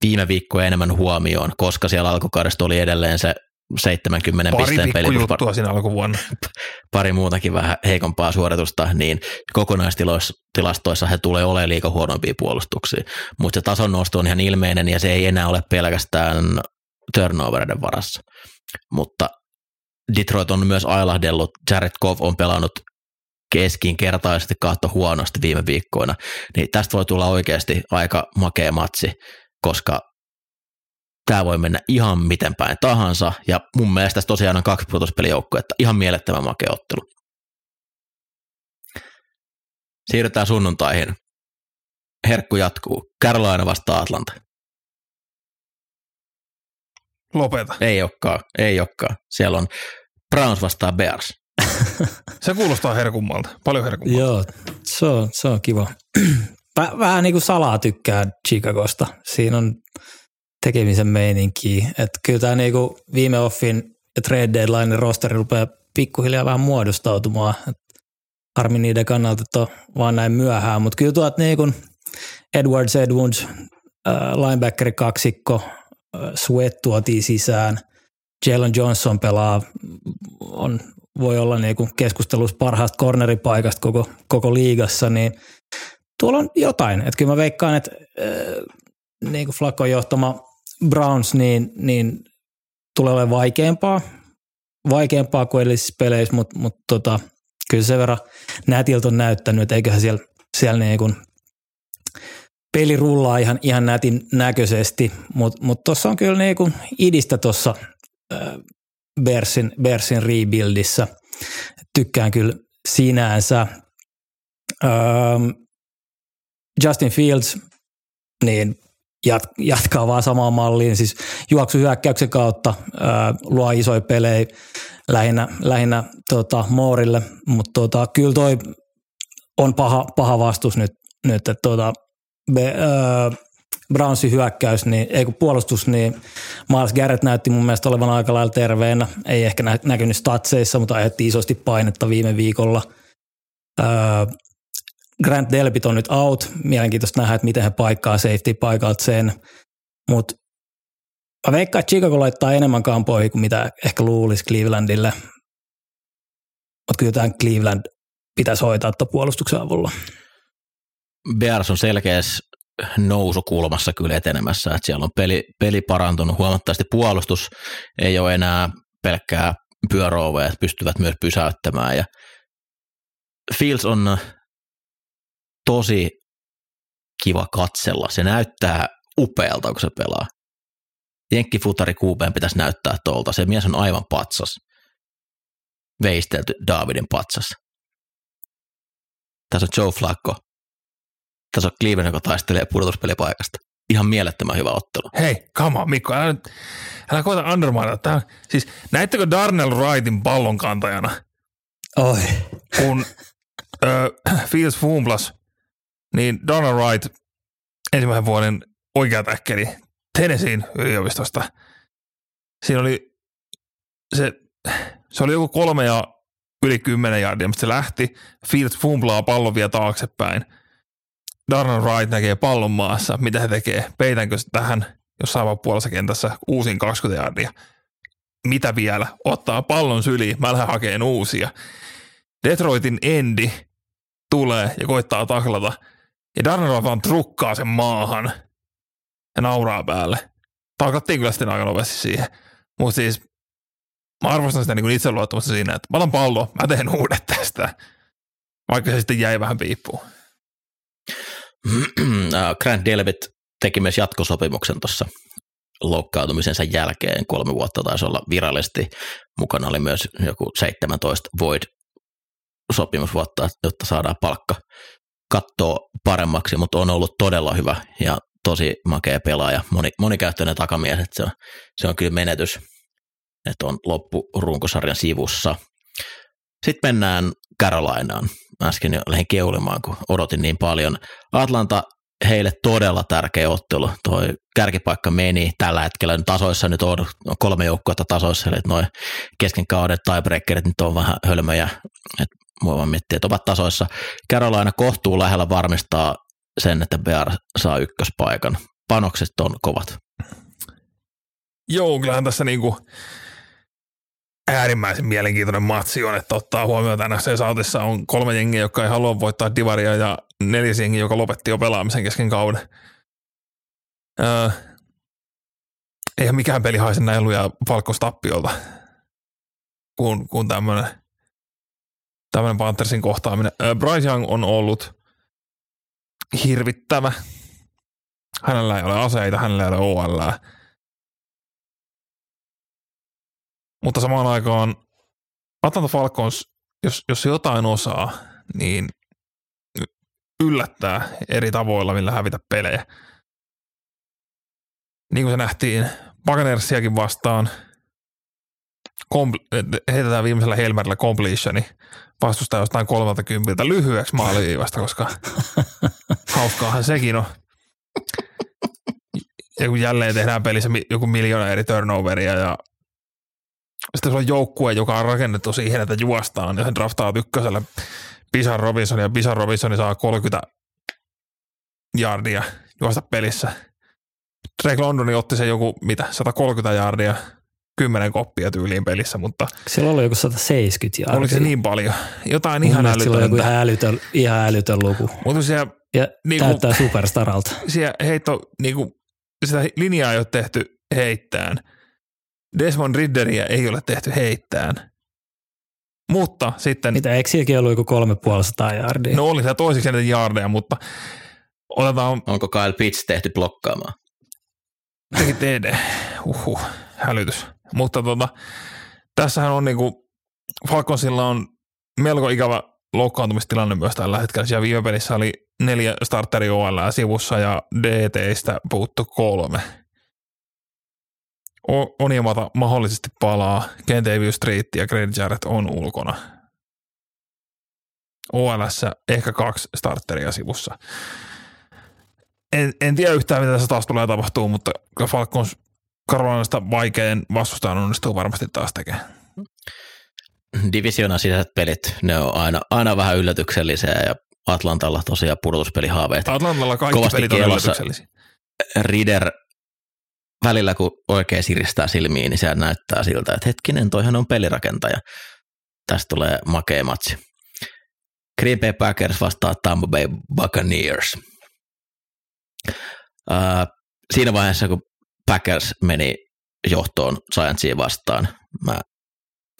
viime viikkoja enemmän huomioon, koska siellä alkukaudesta oli edelleen se 70 pari pisteen peli. Pari siinä alkuvuonna. Pari muutakin vähän heikompaa suoritusta, niin kokonaistilastoissa he tulee olemaan liikaa huonompia puolustuksia. Mutta se tason nosto on ihan ilmeinen ja se ei enää ole pelkästään turnoveriden varassa. Mutta Detroit on myös ailahdellut, Jared Goff on pelannut keskinkertaisesti kaatto huonosti viime viikkoina, niin tästä voi tulla oikeasti aika makea matsi, koska tämä voi mennä ihan miten päin tahansa, ja mun mielestä tässä tosiaan on kaksi että ihan mielettömän makea ottelu. Siirrytään sunnuntaihin. Herkku jatkuu. Carolina vastaa Atlanta. Lopeta. Ei olekaan, ei olekaan. Siellä on Browns vastaa Bears. Se kuulostaa herkummalta, paljon herkummalta. Joo, se on, se on kiva. Vähän niin kuin salaa tykkää Chicagosta. Siinä on tekemisen meininki. Että kyllä tämä niin kuin viime offin trade deadline rosteri rupeaa pikkuhiljaa vähän muodostautumaan. Et harmi niiden kannalta, että on vaan näin myöhään. Mutta kyllä tuot niin kuin Edwards Edwards, äh, linebackeri kaksikko, äh, Sweat tuotiin sisään. Jalen Johnson pelaa, on voi olla niin keskustelussa parhaasta corneripaikasta koko, koko liigassa, niin tuolla on jotain. Että kyllä mä veikkaan, että äh, niin kuin Flakon johtama Browns, niin, niin tulee olemaan vaikeampaa, vaikeampaa kuin edellisissä peleissä, mutta, mutta tota, kyllä sen verran nätiltä on näyttänyt, että eiköhän siellä, siellä niin kuin peli rullaa ihan, ihan nätin näköisesti, mutta mut tuossa on kyllä niin kuin idistä tuossa Bersin, Bersin rebuildissä. Tykkään kyllä sinänsä. Ähm, Justin Fields, niin jat, jatkaa vaan samaan malliin, siis juoksuhyökkäyksen kautta ää, luo isoja pelejä lähinnä, lähinnä tota, Moorille, mutta tota, kyllä toi on paha, paha vastus nyt, nyt että tota, be, ää, Brownsin hyökkäys, niin, ei kun puolustus, niin Miles Garrett näytti mun mielestä olevan aika lailla terveenä. Ei ehkä nä- näkynyt statseissa, mutta aiheutti isosti painetta viime viikolla. Öö, Grant Delpit on nyt out. Mielenkiintoista nähdä, että miten he paikkaa safety paikalta sen. Mutta mä veikkaan, että Chicago laittaa enemmän kampoihin kuin mitä ehkä luulisi Clevelandille. Mutta kyllä tämän Cleveland pitäisi hoitaa puolustuksen avulla. Bears on selkeässä nousukulmassa kyllä etenemässä, että siellä on peli, peli parantunut huomattavasti, puolustus ei ole enää pelkkää pyöräoveja, että pystyvät myös pysäyttämään ja Fields on tosi kiva katsella, se näyttää upealta, kun se pelaa. Jenkkifutari kuupeen pitäisi näyttää tuolta, se mies on aivan patsas, veistelty Davidin patsas. Tässä on Joe Flacco, tässä on Cleveland, joka taistelee pudotuspelipaikasta. Ihan mielettömän hyvä ottelu. Hei, come on, Mikko, älä, nyt, älä koeta undermainata. Tämä, siis, näittekö Darnell Wrightin pallonkantajana, Oi. kun ö, Fields fumblas, niin Darnell Wright ensimmäisen vuoden oikea täkkeli Tennesseein yliopistosta. Siinä oli se, se oli joku kolme ja yli kymmenen jardia, mutta se lähti. Fields fumblaa pallon vielä taaksepäin – Darnell Wright näkee pallon maassa, mitä he tekee, peitänkö tähän jossain puolessa kentässä uusin 20 jardia. Mitä vielä? Ottaa pallon syliin, mä lähden hakemaan uusia. Detroitin endi tulee ja koittaa taklata. Ja Darnell vaan trukkaa sen maahan ja nauraa päälle. Taklattiin kyllä sitten aika nopeasti siihen. Mutta siis mä arvostan sitä niin itseluottamusta siinä, että mä otan pallo, mä teen uudet tästä. Vaikka se sitten jäi vähän piippuun. Äh, Grant Delvit teki myös jatkosopimuksen tuossa loukkaantumisensa jälkeen. Kolme vuotta taisi olla virallisesti. Mukana oli myös joku 17 void sopimusvuotta, jotta saadaan palkka kattoa paremmaksi, mutta on ollut todella hyvä ja tosi makea pelaaja, moni, monikäyttöinen takamies, että se on, se on kyllä menetys, että on loppu runkosarjan sivussa. Sitten mennään Carolinaan äsken jo lähdin keulimaan, kun odotin niin paljon. Atlanta heille todella tärkeä ottelu. Toi kärkipaikka meni tällä hetkellä tasoissa nyt on kolme joukkuetta tasoissa, eli noin kesken kauden tiebreakerit nyt on vähän hölmöjä. Et että ovat tasoissa. Carolina kohtuu lähellä varmistaa sen, että BR saa ykköspaikan. Panokset on kovat. Joo, kyllähän tässä niinku äärimmäisen mielenkiintoinen matsi on, että ottaa huomioon, että NFC Southissa on kolme jengiä, jotka ei halua voittaa divaria ja neljäs jengi, joka lopetti jo pelaamisen kesken kauden. Öö, eihän mikään peli haise näin luja Falkos tappiolta, kun, kun tämmöinen tämmöinen Panthersin kohtaaminen. Bryce Young on ollut hirvittävä. Hänellä ei ole aseita, hänellä ei ole OL. Mutta samaan aikaan Atlanta Falcons, jos, jos jotain osaa, niin yllättää eri tavoilla, millä hävitä pelejä. Niin kuin se nähtiin Buccaneersiakin vastaan, kompl- heitetään viimeisellä Helmerillä completioni vastustaa jostain 30 lyhyeksi maaliviivasta, koska hauskaahan sekin on. Ja kun jälleen tehdään pelissä joku miljoona eri turnoveria ja sitten se on joukkue, joka on rakennettu siihen, että juostaan ja se draftaa ykköselle Pisan Robinson ja Pisan Robinson saa 30 jardia juosta pelissä. Drake Londoni otti se joku, mitä, 130 jardia, 10 koppia tyyliin pelissä, mutta... Siellä oli joku 170 jardia. Oliko se niin paljon? Jotain ihan älytöntä. Sillä joku ihan älytön, ihan älytön luku. Mutta siellä, ja niinku, täyttää superstaralta. Siellä heitto, niinku, sitä linjaa ei ole tehty heittään – Desmond Ridderiä ei ole tehty heittään. Mutta sitten... Mitä, eikö silläkin ollut joku kolme puolisataa jardia? No oli se toiseksi eniten jardeja, mutta otetaan... Onko Kyle Pitts tehty blokkaamaan? Teki TD. Uhuh, hälytys. Mutta tota, tässähän on niinku, Falconsilla on melko ikävä loukkaantumistilanne myös tällä hetkellä. Siellä viime pelissä oli neljä starteri OL sivussa ja DTistä puuttu kolme. O- Oniamata mahdollisesti palaa, Kentaview Street ja Greg Jarrett on ulkona. OLS ehkä kaksi starteria sivussa. En, en tiedä yhtään, mitä tässä taas tulee tapahtuu, mutta Falcons Carolinasta vaikein vastustajan onnistuu varmasti taas tekemään. Divisioonan sisäiset pelit, ne on aina, aina vähän yllätyksellisiä ja Atlantalla tosiaan pudotuspelihaaveet. Atlantalla kaikki Kovasti pelit on yllätyksellisiä. Rider välillä kun oikein siristää silmiin, niin se näyttää siltä, että hetkinen, toihan on pelirakentaja. Tästä tulee makea matsi. Green Bay Packers vastaa Tampa Bay Buccaneers. Ää, siinä vaiheessa, kun Packers meni johtoon Giantsiin vastaan, mä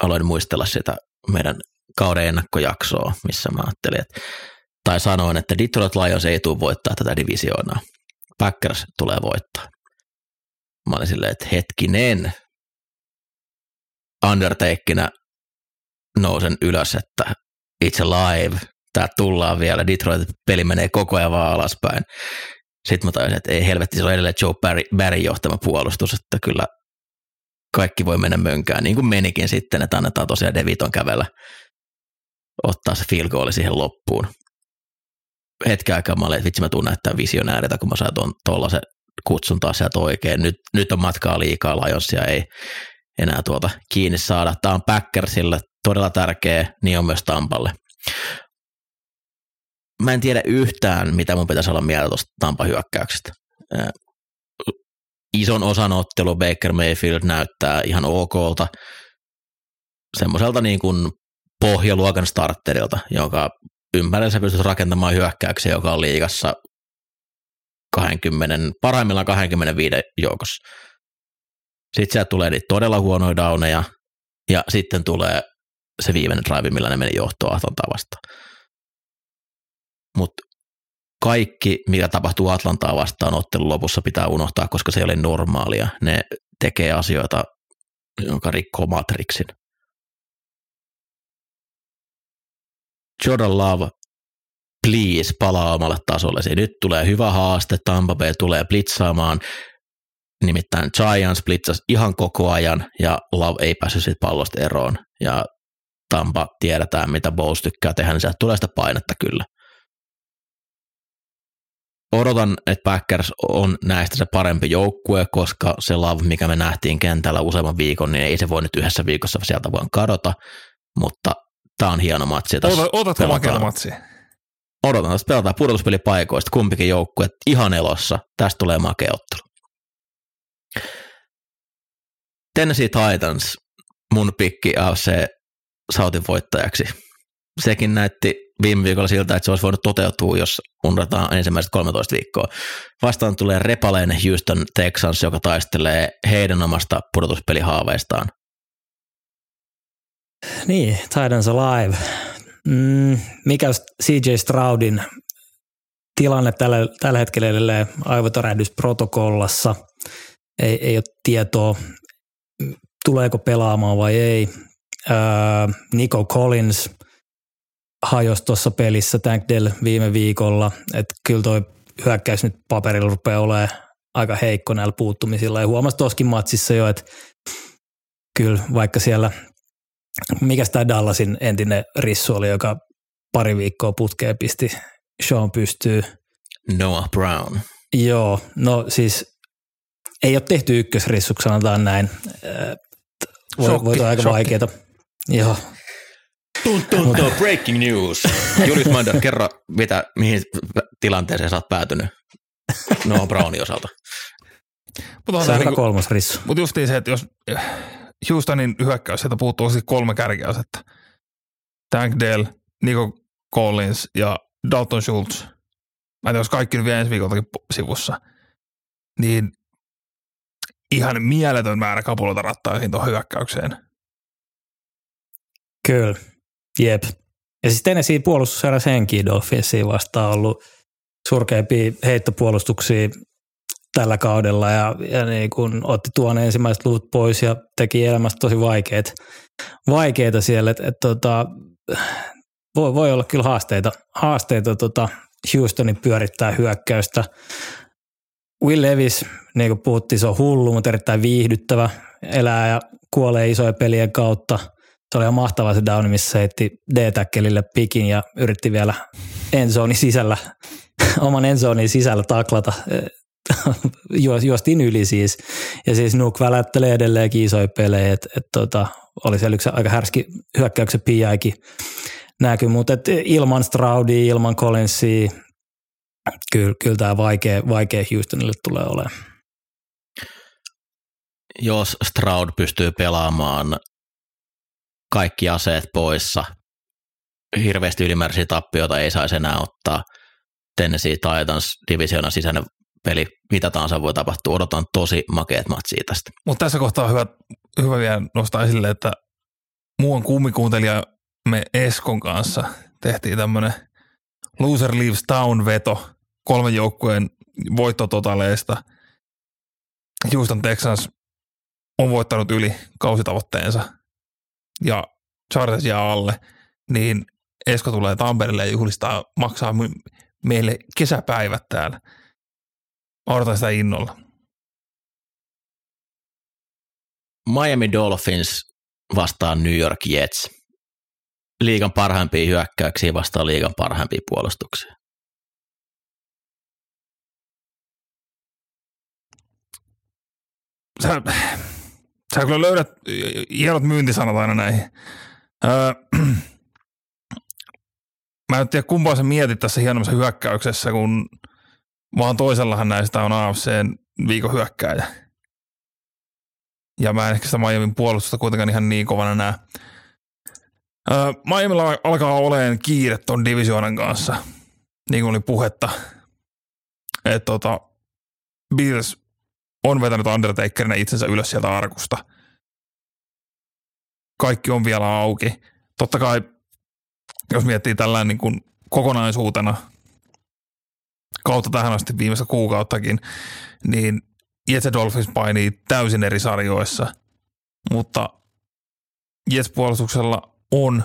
aloin muistella sitä meidän kauden ennakkojaksoa, missä mä ajattelin, että, tai sanoin, että Detroit Lions ei tule voittaa tätä divisioonaa. Packers tulee voittaa. Mä olin silleen, että hetkinen, Undertakinä nousen ylös, että it's alive, tää tullaan vielä, Detroit-peli menee koko ajan vaan alaspäin. Sitten mä tajusin, että ei helvetti, se on edelleen Joe Barry, Barry johtama puolustus, että kyllä kaikki voi mennä mönkään, niin kuin menikin sitten, että annetaan tosiaan Deviton kävellä, ottaa se field goal siihen loppuun. Hetken aikaa mä olin, että vitsi mä tuun näyttää visionääriltä, kun mä sain tuon tuollaisen kutsun taas sieltä oikein. Nyt, nyt on matkaa liikaa Lionsia, ei enää tuota kiinni saada. Tämä on Packersille todella tärkeä, niin on myös Tampalle. Mä en tiedä yhtään, mitä mun pitäisi olla mieltä tuosta Tampa hyökkäyksestä. Äh, Ison osan ottelu Baker Mayfield näyttää ihan okolta. Semmoiselta niin kuin pohjaluokan starterilta, joka ympärillä sä pystyt rakentamaan hyökkäyksiä, joka on liigassa 20, parhaimmillaan 25 joukossa. Sitten sieltä tulee niitä todella huonoja downeja, ja sitten tulee se viimeinen drive, millä ne meni Atlantaa vastaan. Mutta kaikki, mikä tapahtuu Atlantaa vastaan ottelun lopussa, pitää unohtaa, koska se ei ole normaalia. Ne tekee asioita, joka rikkoo Matrixin. Jordan Love, please, palaa omalle tasollesi. Nyt tulee hyvä haaste, Tampa Bay tulee blitzaamaan, nimittäin Giants blitzas ihan koko ajan, ja Love ei päässyt siitä pallosta eroon, ja Tampa tiedetään, mitä Bowles tykkää tehdä, niin sieltä tulee sitä painetta kyllä. Odotan, että Packers on näistä se parempi joukkue, koska se Love, mikä me nähtiin kentällä useamman viikon, niin ei se voi nyt yhdessä viikossa sieltä voi kadota, mutta tämä on hieno matsi. Otatko pelataan- makeata matsia? odotan, että pelataan pudotuspelipaikoista, kumpikin joukkue ihan elossa. Tästä tulee makea ottelu. Tennessee Titans, mun pikki AFC Sautin voittajaksi. Sekin näytti viime viikolla siltä, että se olisi voinut toteutua, jos unrataan ensimmäiset 13 viikkoa. Vastaan tulee repaleinen Houston Texans, joka taistelee heidän omasta pudotuspelihaaveistaan. Niin, Titans Alive. Mm, mikä CJ Stroudin tilanne tällä, tällä hetkellä edelleen aivotärähdysprotokollassa? Ei, ei ole tietoa, tuleeko pelaamaan vai ei. Öö, Nico Collins hajosi tuossa pelissä Tank Dell viime viikolla, että kyllä toi hyökkäys nyt paperilla rupeaa olemaan aika heikko näillä puuttumisilla. Ja huomasi tuossakin matsissa jo, että kyllä vaikka siellä mikä tämä Dallasin entinen rissu oli, joka pari viikkoa putkeen pisti Sean pystyy. Noah Brown. Joo, no siis ei ole tehty ykkösrissuksi, sanotaan näin. Voi, voi olla aika vaikeeta. Joo, Tun, tun, tun, breaking news. Julius Mander, kerro, mitä, mihin tilanteeseen sä oot päätynyt Noah Brownin osalta. Mutta se on niinku, kolmas rissu. mut justiin se, että jos Houstonin hyökkäys, sieltä puuttuu siis kolme kärkiasetta. Tank Dell, Nico Collins ja Dalton Schultz. Mä en tiedä, jos kaikki nyt vielä ensi viikoltakin sivussa. Niin ihan mieletön määrä kapuloita rattaisin tuohon hyökkäykseen. Kyllä, jep. Ja siis Tennessee puolustus heräsi henkiin Dolphinsiin vastaan ollut surkeimpia heittopuolustuksia tällä kaudella ja, ja niin kun otti tuon ensimmäiset luvut pois ja teki elämästä tosi vaikeita, vaikeita siellä, että et, tota, voi, voi olla kyllä haasteita, haasteita tota, Houstonin pyörittää hyökkäystä. Will Levis, niin kuin puhuttiin, se on hullu, mutta erittäin viihdyttävä. Elää ja kuolee isojen pelien kautta. Se oli ihan mahtava se down, missä heitti d pikin ja yritti vielä enzonin sisällä, oman enzonin sisällä taklata. Juostiin yli siis. Ja siis Nuk välättelee edelleenkin isoja pelejä, että et tota, oli siellä yksi aika härski hyökkäyksen piäikin näkyy, mutta ilman Straudia, ilman Collinsia, kyllä, kyllä tämä vaikea, vaikea Houstonille tulee olemaan. Jos Stroud pystyy pelaamaan kaikki aseet poissa, hirveästi ylimääräisiä tappioita ei saisi enää ottaa. Tennessee Titans divisioonan sisäinen peli, mitä tahansa voi tapahtua. Odotan tosi makeet matsia tästä. Mutta tässä kohtaa on hyvä, hyvä vielä nostaa esille, että muun kummikuuntelija me Eskon kanssa tehtiin tämmöinen Loser Leaves Town veto kolmen joukkueen voittototaleista. Houston Texans on voittanut yli kausitavoitteensa ja Chargers jää alle, niin Esko tulee Tampereelle ja juhlistaa, maksaa meille kesäpäivät täällä. odotan sitä innolla. Miami Dolphins vastaan New York Jets. Liigan parhaimpia hyökkäyksiä vastaan liigan parhaimpia puolustuksia. Sä, sä kyllä löydät hienot myyntisanat aina näihin. Öö, mä en tiedä kumpaa sä mietit tässä hienommassa hyökkäyksessä, kun vaan toisellahan näistä on AFCn viikon hyökkääjä. Ja mä en ehkä sitä Miamin puolustusta kuitenkaan ihan niin kovana näe. Öö, Miamilla alkaa olemaan kiire ton divisioonan kanssa, niin kuin oli puhetta. Että tota, Bills on vetänyt Undertakerina itsensä ylös sieltä arkusta. Kaikki on vielä auki. Totta kai, jos miettii tällainen niin kuin kokonaisuutena kautta tähän asti viimeistä kuukauttakin, niin Jets Dolphins painii täysin eri sarjoissa, mutta Jets puolustuksella on,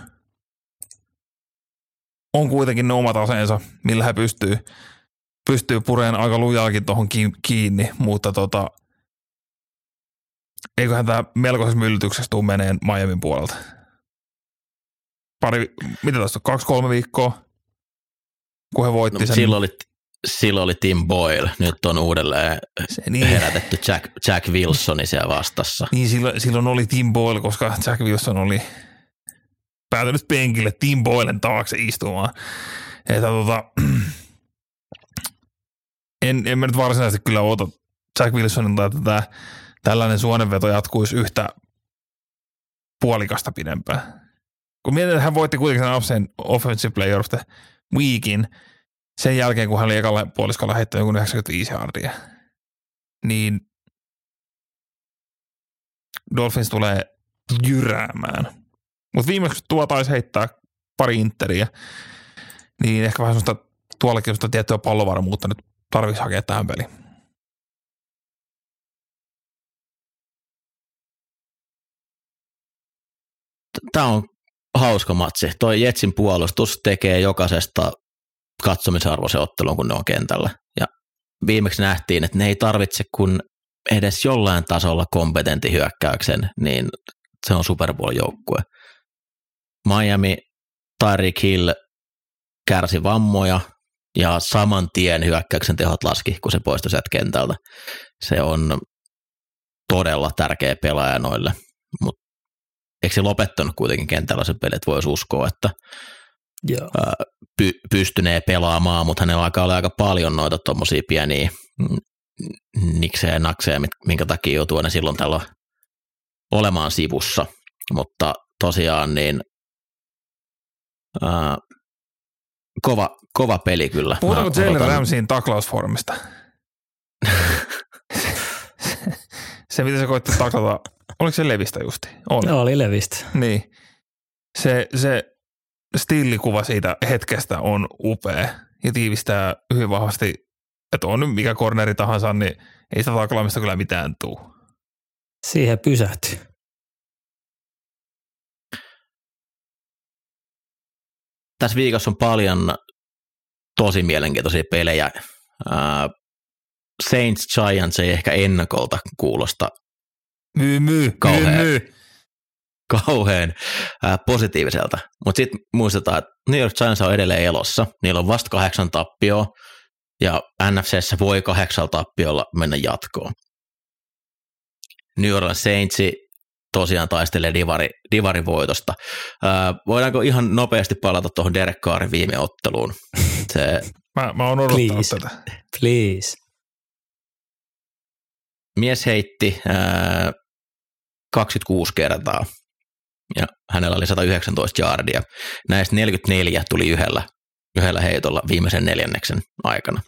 on kuitenkin ne omat aseensa, millä he pystyy, pystyy pureen aika lujaakin tuohon kiinni, mutta tota, eiköhän tämä melkoisessa myllytyksessä tule meneen Miamin puolelta. Pari, mitä tästä on, kaksi-kolme viikkoa, kun he voitti no, sen. Silloin oli, silloin oli Tim Boyle, nyt on uudelleen se, niin. herätetty Jack, Jack Wilsoni siellä vastassa. Niin, silloin, silloin oli Tim Boyle, koska Jack Wilson oli päätynyt penkille Tim Boylen taakse istumaan. Että tota, en, en mä nyt varsinaisesti kyllä oota Jack Wilsonilta, että tämä tällainen suonenveto jatkuisi yhtä puolikasta pidempään. Kun mietin, että hän voitti kuitenkin sen Offensive Player of the Weekin sen jälkeen, kun hän oli ekalla puoliskolla heittänyt joku 95 yardia, niin Dolphins tulee jyräämään. Mutta viimeksi tuo taisi heittää pari interiä, niin ehkä vähän sellaista tuollakin sellaista tiettyä pallovarmuutta nyt tarvitsisi hakea tähän peliin. Tämä on hauska matsi. Toi Jetsin puolustus tekee jokaisesta katsomisarvoisen ottelun, kun ne on kentällä. Ja viimeksi nähtiin, että ne ei tarvitse kun edes jollain tasolla kompetentti hyökkäyksen, niin se on Super Bowl-joukkue. Miami, Tyreek Hill kärsi vammoja ja saman tien hyökkäyksen tehot laski, kun se poistui sieltä kentältä. Se on todella tärkeä pelaaja noille, mutta eikö se lopettanut kuitenkin kentällä se peli, että voisi uskoa, että Joo. Py- pystynee pelaamaan, mutta hänellä alkaa olla aika paljon noita tuommoisia pieniä niksejä ja nakseja, minkä takia joutuu aina silloin tällä olemaan sivussa. Mutta tosiaan niin ää, kova, kova peli kyllä. Puhutaanko Jalen Ramseyin taklausformista? se, mitä se koitti taklata, oliko se Levistä justi? Oli. No, oli Levistä. Niin. Se, se stillikuva siitä hetkestä on upea ja tiivistää hyvin vahvasti, että on nyt mikä korneri tahansa, niin ei sitä taklaamista kyllä mitään tuu. Siihen pysähtyy. Tässä viikossa on paljon tosi mielenkiintoisia pelejä. Saints Giants ei ehkä ennakolta kuulosta Myy, myy, Kauhea. myy, myy. kauhean positiiviselta. Mutta sitten muistetaan, että New York Giants on edelleen elossa. Niillä on vasta kahdeksan tappioa ja NFCssä voi kahdeksalla tappiolla mennä jatkoon. New Orleans Saints tosiaan taistelee divari, divarin voitosta. Ää, voidaanko ihan nopeasti palata tuohon Derek Carrin viime otteluun? Se Mä, mä oon odottanut Please. tätä. Please. mies heitti ää, 26 kertaa ja hänellä oli 119 jardia. Näistä 44 tuli yhdellä, yhdellä heitolla viimeisen neljänneksen aikana.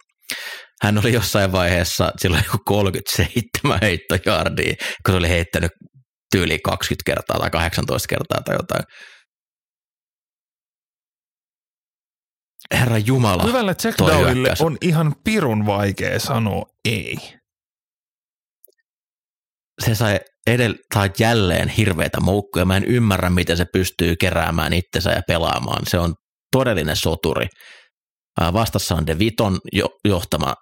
Hän oli jossain vaiheessa silloin joku 37 heittojardia, kun se oli heittänyt tyyli 20 kertaa tai 18 kertaa tai jotain. Herra Jumala. Hyvälle checkdownille on ihan pirun vaikea sanoa ei. se sai edell- tai jälleen hirveitä moukkuja. Mä en ymmärrä, miten se pystyy keräämään itsensä ja pelaamaan. Se on todellinen soturi. Vastassa on De Viton jo- johtama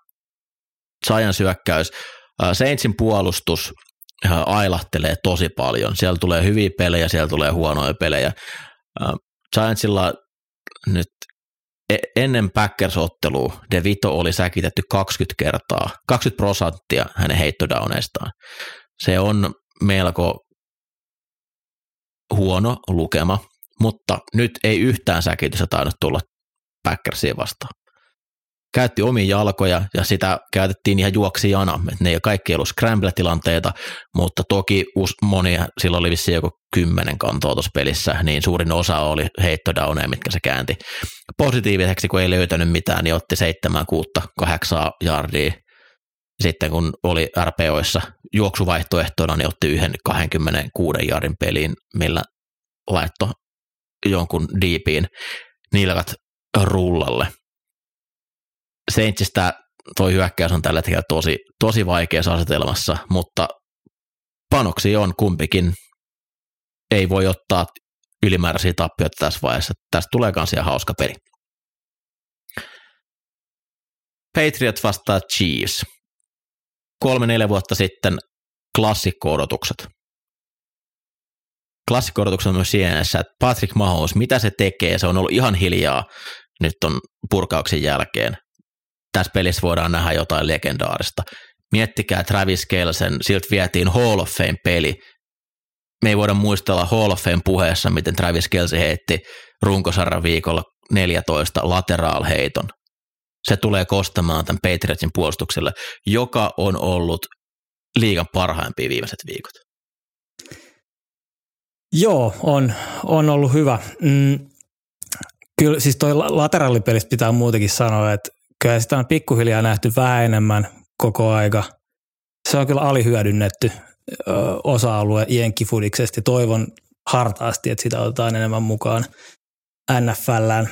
Giants hyökkäys. Saintsin puolustus ailahtelee tosi paljon. Siellä tulee hyviä pelejä, siellä tulee huonoja pelejä. Giantsilla nyt e- ennen Packers-ottelua De Vito oli säkitetty 20 kertaa, 20 prosenttia hänen heittodowneistaan. Se on melko huono lukema, mutta nyt ei yhtään säkitystä tainnut tulla Packersia vastaan. Käytti omia jalkoja ja sitä käytettiin ihan juoksijana. Et ne ei kaikki ollut scramble-tilanteita, mutta toki monia, silloin oli vissiin joku kymmenen kantoa tuossa pelissä, niin suurin osa oli heittodowneja, mitkä se käänti. Positiiviseksi, kun ei löytänyt mitään, niin otti 7, 6, 8 jardia sitten kun oli RPOissa juoksuvaihtoehtona, niin otti yhden 26 jardin peliin, millä laitto jonkun diipiin nilkat rullalle. Saintsista toi hyökkäys on tällä hetkellä tosi, tosi vaikeassa asetelmassa, mutta panoksi on kumpikin. Ei voi ottaa ylimääräisiä tappioita tässä vaiheessa. Tästä tulee kans ihan hauska peli. Patriots vastaa Chiefs kolme-neljä vuotta sitten klassikko-odotukset. Klassikko-odotukset on myös siinä, että Patrick Mahomes, mitä se tekee, se on ollut ihan hiljaa nyt on purkauksen jälkeen. Tässä pelissä voidaan nähdä jotain legendaarista. Miettikää Travis Kelsen, siltä vietiin Hall of Fame-peli. Me ei voida muistella Hall of Fame puheessa, miten Travis Kelce heitti runkosarjan viikolla 14 lateraalheiton se tulee kostamaan tämän Patriotsin puolustukselle, joka on ollut liigan parhaimpia viimeiset viikot. Joo, on, on ollut hyvä. Mm, kyllä siis toi la- lateraalipelistä pitää muutenkin sanoa, että kyllä sitä on pikkuhiljaa nähty vähän enemmän koko aika. Se on kyllä alihyödynnetty osa-alue jenkkifudiksesta toivon hartaasti, että sitä otetaan enemmän mukaan NFLään.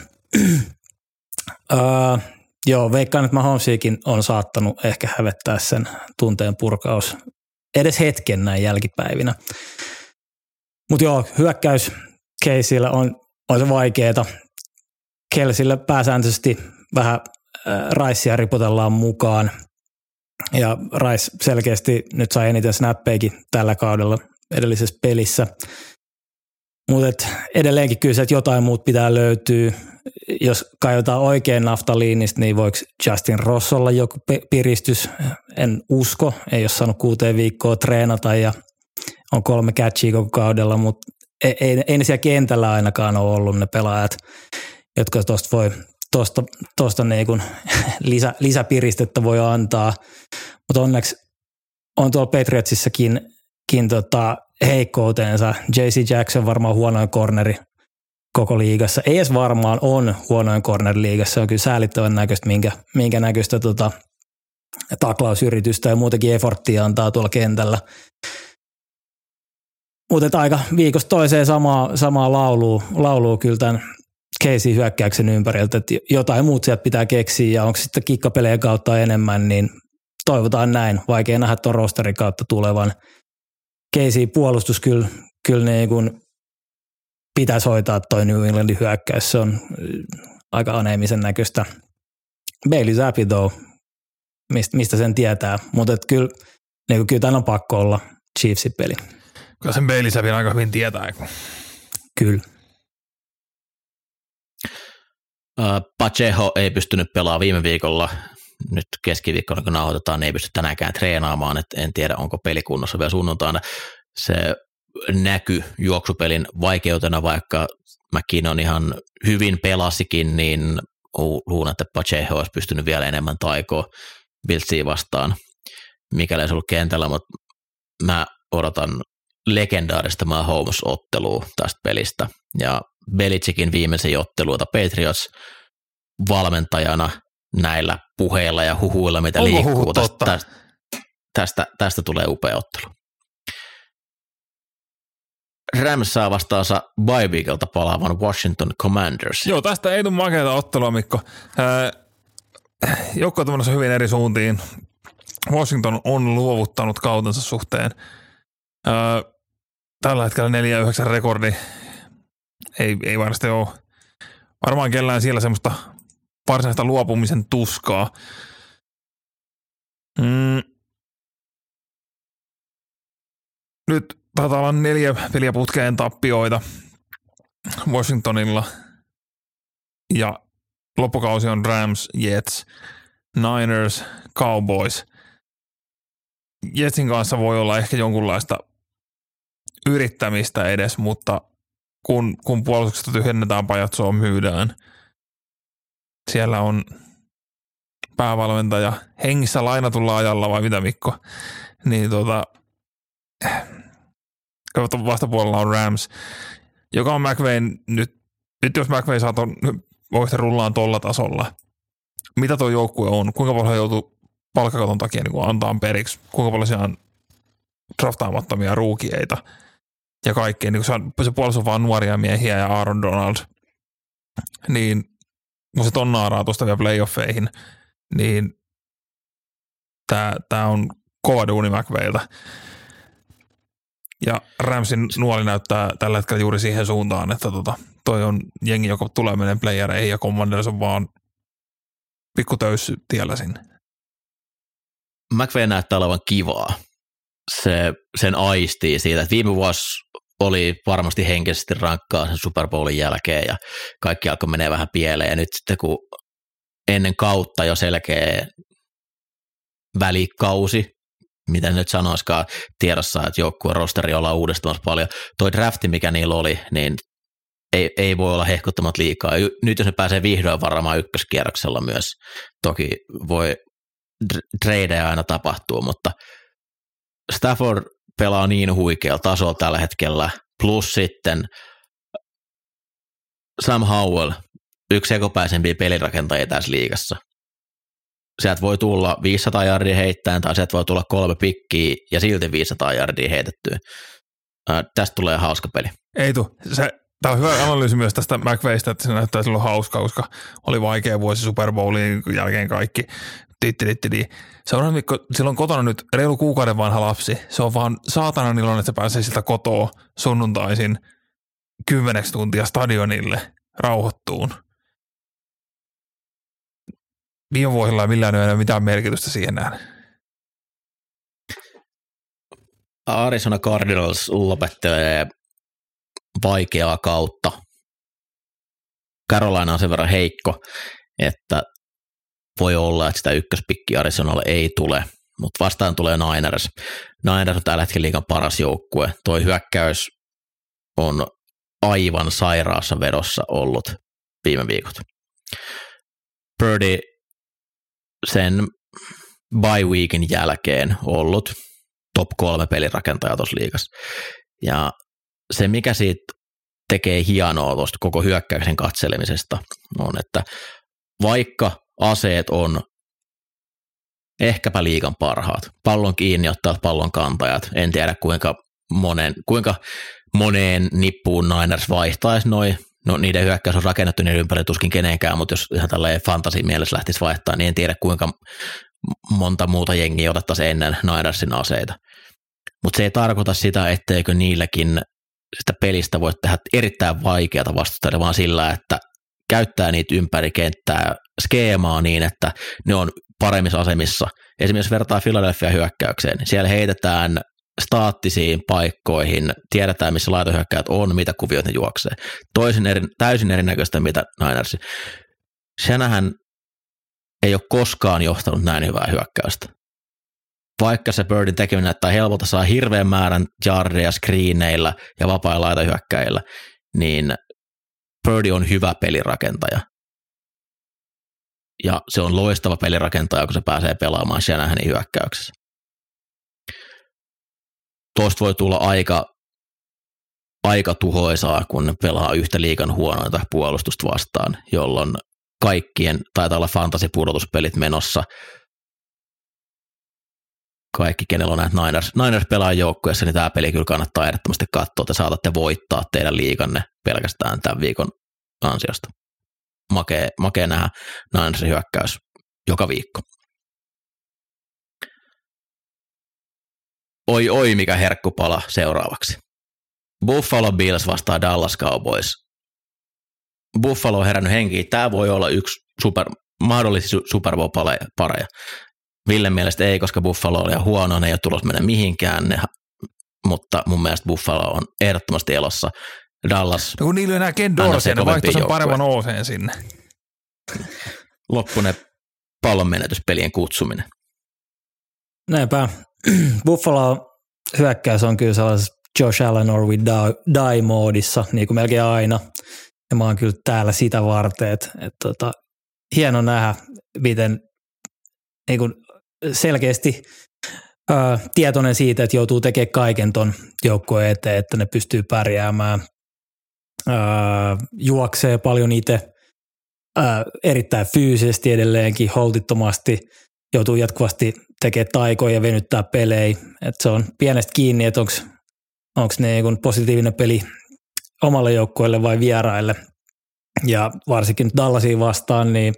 Öö, joo, veikkaan, että Mahomesiakin on saattanut ehkä hävettää sen tunteen purkaus edes hetken näin jälkipäivinä. Mutta joo, hyökkäys Keisillä on, on se vaikeeta. Kelsillä pääsääntöisesti vähän äh, Raissia ripotellaan mukaan. Ja Rais selkeästi nyt sai eniten snappeikin tällä kaudella edellisessä pelissä. Mutta edelleenkin kyllä se, että jotain muut pitää löytyä. Jos kaivetaan oikein naftaliinista, niin voiko Justin Ross olla joku piristys? En usko. Ei ole saanut kuuteen viikkoa treenata ja on kolme catchia koko kaudella, mutta ei, ei, ei ne siellä kentällä ainakaan ole ollut ne pelaajat, jotka tuosta voi tosta, tosta niin lisä, lisäpiristettä voi antaa. Mutta onneksi on tuolla Patriotsissakin kin tota heikkoutensa. JC Jackson varmaan huonoin corneri koko liigassa. Ei edes varmaan on huonoin corner liigassa. Se on kyllä säälittävän näköistä, minkä, minkä näköistä tota, taklausyritystä ja muutenkin efforttia antaa tuolla kentällä. Mutta aika viikosta toiseen samaa, samaa laulua, laulua kyllä tämän Casey hyökkäyksen ympäriltä, että jotain muut sieltä pitää keksiä ja onko sitten kikkapelejä kautta enemmän, niin toivotaan näin. Vaikea nähdä tuon rosterin kautta tulevan. Casey puolustus kyllä, kyllä niin kuin pitäisi hoitaa toi New Englandin hyökkäys. Se on aika aneemisen näköistä. Bailey Zappi mistä, sen tietää, mutta kyllä, niin kyllä tämän on pakko olla Chiefsin peli. Kyllä sen Bailey Zappin aika hyvin tietää. Kun... Kyllä. Uh, Pacheco ei pystynyt pelaamaan viime viikolla. Nyt keskiviikkona, kun nauhoitetaan, niin ei pysty tänäänkään treenaamaan. Et en tiedä, onko pelikunnossa vielä sunnuntaina. Se näky juoksupelin vaikeutena, vaikka McKinnon ihan hyvin pelasikin, niin luulen, että Pacheco olisi pystynyt vielä enemmän taikoa Billsia vastaan, mikäli olisi ollut kentällä, mutta mä odotan legendaarista Mahomes-ottelua tästä pelistä. Ja Belichikin viimeisen otteluita Patriots valmentajana näillä puheilla ja huhuilla, mitä Onko liikkuu. Tästä, tästä, tästä, tästä tulee upea ottelu. Rams saa vastaansa bye palaavan Washington Commanders. Joo, tästä ei tule makeata ottelua, Mikko. Joukko on hyvin eri suuntiin. Washington on luovuttanut kautensa suhteen. Öö, tällä hetkellä 4-9 rekordi. Ei, ei varmasti ole varmaan kellään siellä semmoista varsinaista luopumisen tuskaa. Mm. Nyt taitaa olla neljä peliä putkeen tappioita Washingtonilla. Ja loppukausi on Rams, Jets, Niners, Cowboys. Jetsin kanssa voi olla ehkä jonkunlaista yrittämistä edes, mutta kun, kun puolustuksesta tyhjennetään pajatsoa myydään, siellä on päävalmentaja. Hengissä lainatulla ajalla vai mitä Mikko, niin tota, vastapuolella on Rams, joka on McVayn nyt, nyt jos McVay saa ton, oikeasti rullaan tolla tasolla, mitä tuo joukkue on, kuinka paljon he joutuu palkkakaton takia niin antaa periksi, kuinka paljon siellä on draftaamattomia ruukieita ja kaikkea, niin kun se, se puolessa on vaan nuoria miehiä ja Aaron Donald, niin kun se ton naaraa tuosta vielä playoffeihin, niin tämä on kova duuni McVeiltä. Ja Ramsin nuoli näyttää tällä hetkellä juuri siihen suuntaan, että tota, toi on jengi, joka tulee menemään playereihin ja Commanders on vaan pikku tiellä sinne. McVay näyttää olevan kivaa. Se, sen aistii siitä, että viime vuosi oli varmasti henkisesti rankkaa sen Super Bowlin jälkeen ja kaikki alkoi menee vähän pieleen ja nyt sitten kun ennen kautta jo selkeä välikausi, mitä nyt sanoisikaan tiedossa, että joukkueen rosteri ollaan uudistamassa paljon. Toi drafti, mikä niillä oli, niin ei, ei voi olla hehkuttamat liikaa. Nyt jos ne pääsee vihdoin varamaan ykköskierroksella myös, toki voi tradeja aina tapahtua, mutta Stafford pelaa niin huikealla tasolla tällä hetkellä, plus sitten Sam Howell, yksi ekopäisempiä pelirakentajia tässä liigassa. Sieltä voi tulla 500 jardia heittäen tai sieltä voi tulla kolme pikkiä ja silti 500 jardia heitettyä. Äh, tästä tulee hauska peli. Ei tu. Se, tämä on hyvä analyysi myös tästä McVeistä, että se näyttää silloin hauska, koska oli vaikea vuosi Super Bowlin jälkeen kaikki. Tittilittili. Seuraavan viikko, silloin kotona nyt reilu kuukauden vanha lapsi. Se on vaan saatana iloinen, että se pääsee siltä kotoa sunnuntaisin kymmeneksi tuntia stadionille rauhoittuun. Viime vuosilla ei millään ole mitään merkitystä siihen nähden. Arizona Cardinals lopettelee vaikeaa kautta. Carolina on sen verran heikko, että voi olla, että sitä ykköspikki Arizonalle ei tule, mutta vastaan tulee Niners. Niners on tällä hetkellä liikan paras joukkue. Toi hyökkäys on aivan sairaassa vedossa ollut viime viikot. Purdy sen bye weekin jälkeen ollut top kolme pelirakentaja tuossa liigassa. Ja se, mikä siitä tekee hienoa tuosta koko hyökkäyksen katselemisesta, on, että vaikka aseet on ehkäpä liikan parhaat, pallon kiinni ottaa pallon kantajat, en tiedä kuinka monen, kuinka moneen nippuun Niners vaihtaisi noin no niiden hyökkäys on rakennettu niiden ympäri tuskin kenenkään, mutta jos ihan tällainen fantasi mielessä lähtisi vaihtaa, niin en tiedä kuinka monta muuta jengiä otettaisiin ennen Ninersin aseita. Mutta se ei tarkoita sitä, etteikö niilläkin sitä pelistä voi tehdä erittäin vaikeata vastustajaa, vaan sillä, että käyttää niitä ympäri kenttää skeemaa niin, että ne on paremmissa asemissa. Esimerkiksi vertaa Philadelphia hyökkäykseen, niin siellä heitetään staattisiin paikkoihin, tiedetään missä laitohyökkäät on, mitä kuvioita ne juoksee. Toisin eri, täysin erinäköistä mitä Niners. Senähän ei ole koskaan johtanut näin hyvää hyökkäystä. Vaikka se Birdin tekeminen näyttää helpolta, saa hirveän määrän jardeja screeneillä ja vapaa laitahyökkäillä, niin Birdie on hyvä pelirakentaja. Ja se on loistava pelirakentaja, kun se pääsee pelaamaan Shanahanin hyökkäyksessä. Tuosta voi tulla aika, aika tuhoisaa, kun pelaa yhtä liikan huonoita puolustusta vastaan, jolloin kaikkien, taitaa olla fantasipudotuspelit menossa, kaikki, kenellä on näitä Niners, Niners pelaa joukkueessa, niin tämä peli kyllä kannattaa ehdottomasti katsoa, että saatatte voittaa teidän liikanne pelkästään tämän viikon ansiosta. Makee, makee nähdä Ninersin hyökkäys joka viikko. Oi oi mikä herkkupala seuraavaksi. Buffalo Bills vastaa Dallas Cowboys. Buffalo on herännyt henkiin. Tämä voi olla yksi super, mahdollisia Super Bowl-pareja. Ville mielestä ei, koska Buffalo oli huono, ne ei ole tulos mennä mihinkään, ne, mutta mun mielestä Buffalo on ehdottomasti elossa. Dallas. No kun niillä on enää Ken Dorsey, ne vaihtoi sen paremman ooseen sinne. Loppu ne pallon menetyspelien kutsuminen. Näinpä. Buffalo hyökkäys on kyllä sellaisessa Josh Allen or we die-moodissa, niin kuin melkein aina. Ja mä oon kyllä täällä sitä varten, että, että tota, hieno nähdä, miten niin kuin selkeästi ää, tietoinen siitä, että joutuu tekemään kaiken ton joukkueen eteen, että ne pystyy pärjäämään. Ää, juoksee paljon itse, erittäin fyysisesti edelleenkin, holtittomasti, joutuu jatkuvasti tekemään taikoja ja venyttää pelejä. Et se on pienestä kiinni, että onko ne niin positiivinen peli omalle joukkueelle vai vieraille. Ja varsinkin Dallasia vastaan, niin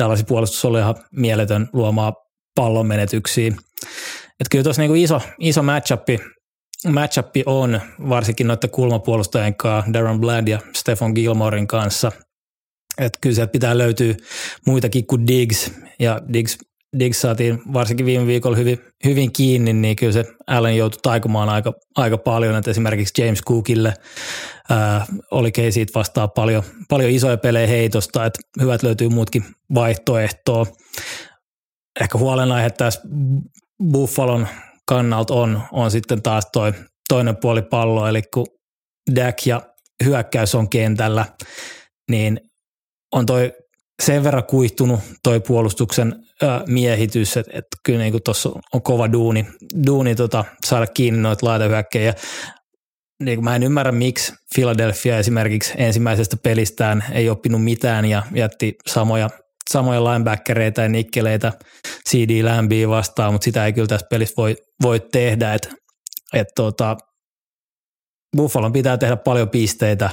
Dallasin puolustus oli ihan mieletön luomaan pallon menetyksiä. Et kyllä tuossa niinku iso, iso matchupi, matchupi on, varsinkin noiden kulmapuolustajien kanssa, Darren Blad ja Stefan Gilmorein kanssa. Että kyllä sieltä pitää löytyä muitakin kuin Diggs, ja Diggs, Diggs saatiin varsinkin viime viikolla hyvin, hyvin kiinni, niin kyllä se Allen joutui taikumaan aika, aika paljon, että esimerkiksi James Cookille ää, oli siitä vastaa paljon, paljon isoja pelejä heitosta, että hyvät löytyy muutkin vaihtoehtoa ehkä huolenaihe tässä Buffalon kannalta on, on sitten taas toi toinen puoli pallo, eli kun Dak ja hyökkäys on kentällä, niin on toi sen verran kuihtunut toi puolustuksen miehitys, että et kyllä niin tuossa on kova duuni, duuni tota, saada kiinni noita laitahyökkejä. Niin mä en ymmärrä, miksi Philadelphia esimerkiksi ensimmäisestä pelistään ei oppinut mitään ja jätti samoja samoja linebackereita ja nikkeleitä CD Lambia vastaan, mutta sitä ei kyllä tässä pelissä voi, voi tehdä, että et tota, Buffalon pitää tehdä paljon pisteitä,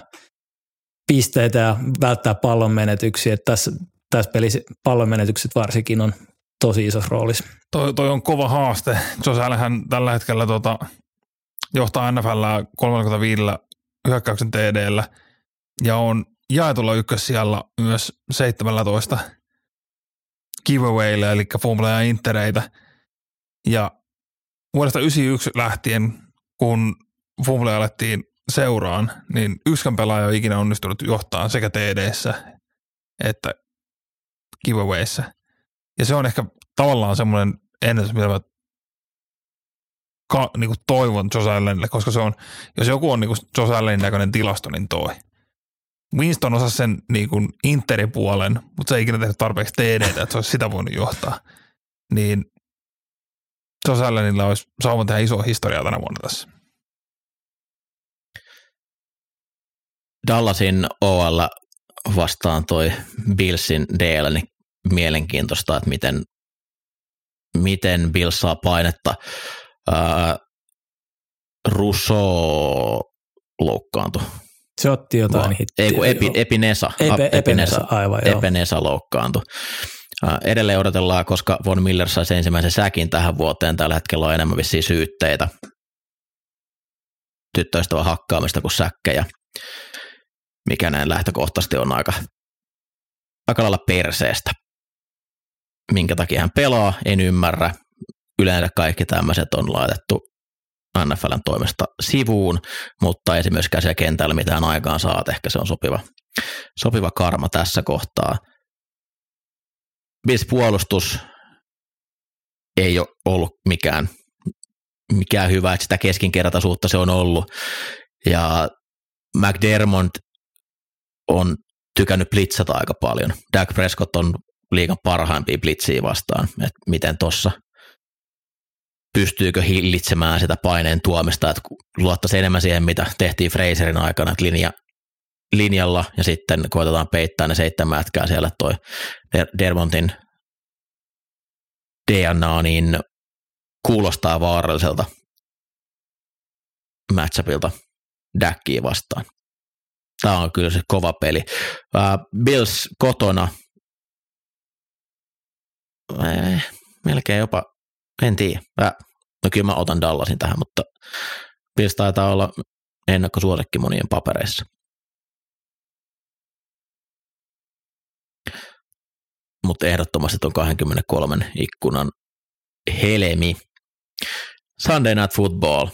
pisteitä ja välttää pallon menetyksiä. että tässä, tässä pelissä pallon menetykset varsinkin on tosi isossa roolissa. Toi, toi on kova haaste. Josh Allenhän tällä hetkellä tota, johtaa NFL 35 hyökkäyksen TDllä ja on jaetulla ykkössijalla myös 17 giveawayille, eli fumbleja ja intereitä. Ja vuodesta 1991 lähtien, kun fumbleja alettiin seuraan, niin yksikään pelaaja on ikinä onnistunut johtaa sekä td että giveawayissa. Ja se on ehkä tavallaan semmoinen ennätys, mitä mä ka, niin kuin toivon Josh Allenille, koska se on, jos joku on niin Josh Allenin näköinen tilasto, niin toi. Winston osasi sen niin kuin Interipuolen, mutta se ei ikinä tehnyt tarpeeksi TD, että se olisi sitä voinut johtaa. Niin Josh Allenilla olisi sauvan tehdä iso historiaa tänä vuonna tässä. Dallasin OL vastaan toi Billsin DL, niin mielenkiintoista, että miten, miten Bills saa painetta. Ää, Rousseau loukkaantui se otti jotain hittiä. Ei kun epi, Epinesa. Epe, Epinesa, aivan joo. Epinesa loukkaantui. Edelleen odotellaan, koska Von Miller saisi ensimmäisen säkin tähän vuoteen. Tällä hetkellä on enemmän vissiin syytteitä tyttöystävän hakkaamista kuin säkkejä, mikä näin lähtökohtaisesti on aika aika lailla perseestä. Minkä takia hän pelaa, en ymmärrä. Yleensä kaikki tämmöiset on laitettu NFLn toimesta sivuun, mutta ei se myöskään siellä kentällä mitään aikaan saa, ehkä se on sopiva, sopiva karma tässä kohtaa. Bills puolustus ei ole ollut mikään, mikään hyvä, että sitä keskinkertaisuutta se on ollut. Ja McDermott on tykännyt blitzata aika paljon. Dak Prescott on liikan parhaimpia blitsiä vastaan, että miten tuossa pystyykö hillitsemään sitä paineen tuomista, että luottaisi enemmän siihen, mitä tehtiin Fraserin aikana, että linja, linjalla ja sitten koitetaan peittää ne seitsemän jätkää siellä toi Dermontin DNA, niin kuulostaa vaaralliselta matchupilta Dackia vastaan. Tämä on kyllä se kova peli. Bills kotona, eh, melkein jopa, en tiedä. No kyllä mä otan Dallasin tähän, mutta Bills taitaa olla ennakkosuosikki monien papereissa. Mutta ehdottomasti on 23 ikkunan helemi. Sunday Night Football.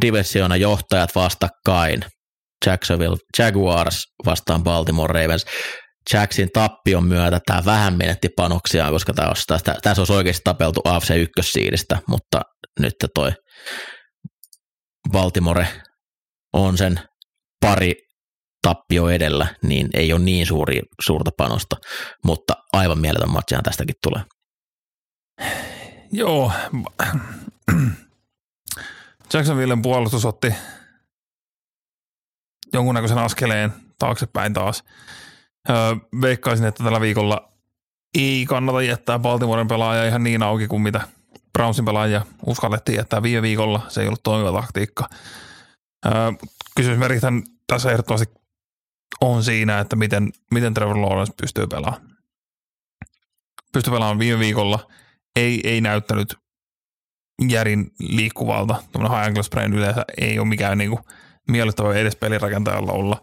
Divisiona johtajat vastakkain. Jacksonville Jaguars vastaan Baltimore Ravens. Jacksin tappion myötä tämä vähän menetti panoksiaan, koska tämä olisi, tässä, tässä olisi oikeasti tapeltu AFC ykkössiidistä, mutta nyt toi Baltimore on sen pari tappio edellä, niin ei ole niin suuri, suurta panosta, mutta aivan mieletön matsihan tästäkin tulee. Joo. Jacksonvillen puolustus otti jonkunnäköisen askeleen taaksepäin taas. Öö, veikkaisin, että tällä viikolla ei kannata jättää Baltimoren pelaajia ihan niin auki kuin mitä Brownsin pelaajia uskallettiin jättää viime viikolla. Se ei ollut toimiva taktiikka. Öö, kysymysmerkithän tässä ehdottomasti on siinä, että miten, miten Trevor Lawrence pystyy pelaamaan. Pystyy pelaamaan viime viikolla. Ei, ei näyttänyt järin liikkuvalta. Tuommoinen high angle sprain yleensä ei ole mikään niinku miellyttävä edes pelirakentajalla olla.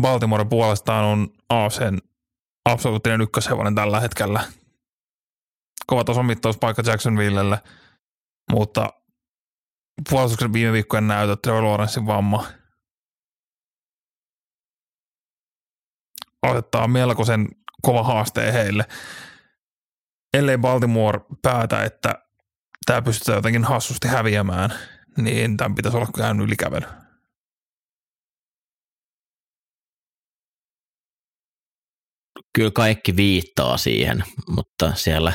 Baltimore puolestaan on AFCn absoluuttinen ykköshevonen tällä hetkellä. Kova tason mittauspaikka Jacksonvillelle, mutta puolustuksen viime viikkojen näytöt, Trevor Lawrencein vamma – asettaa melkoisen kova haasteen heille. Ellei Baltimore päätä, että tämä pystytään jotenkin hassusti häviämään, niin tämän pitäisi olla käynyt ylikävely. Kyllä kaikki viittaa siihen, mutta siellä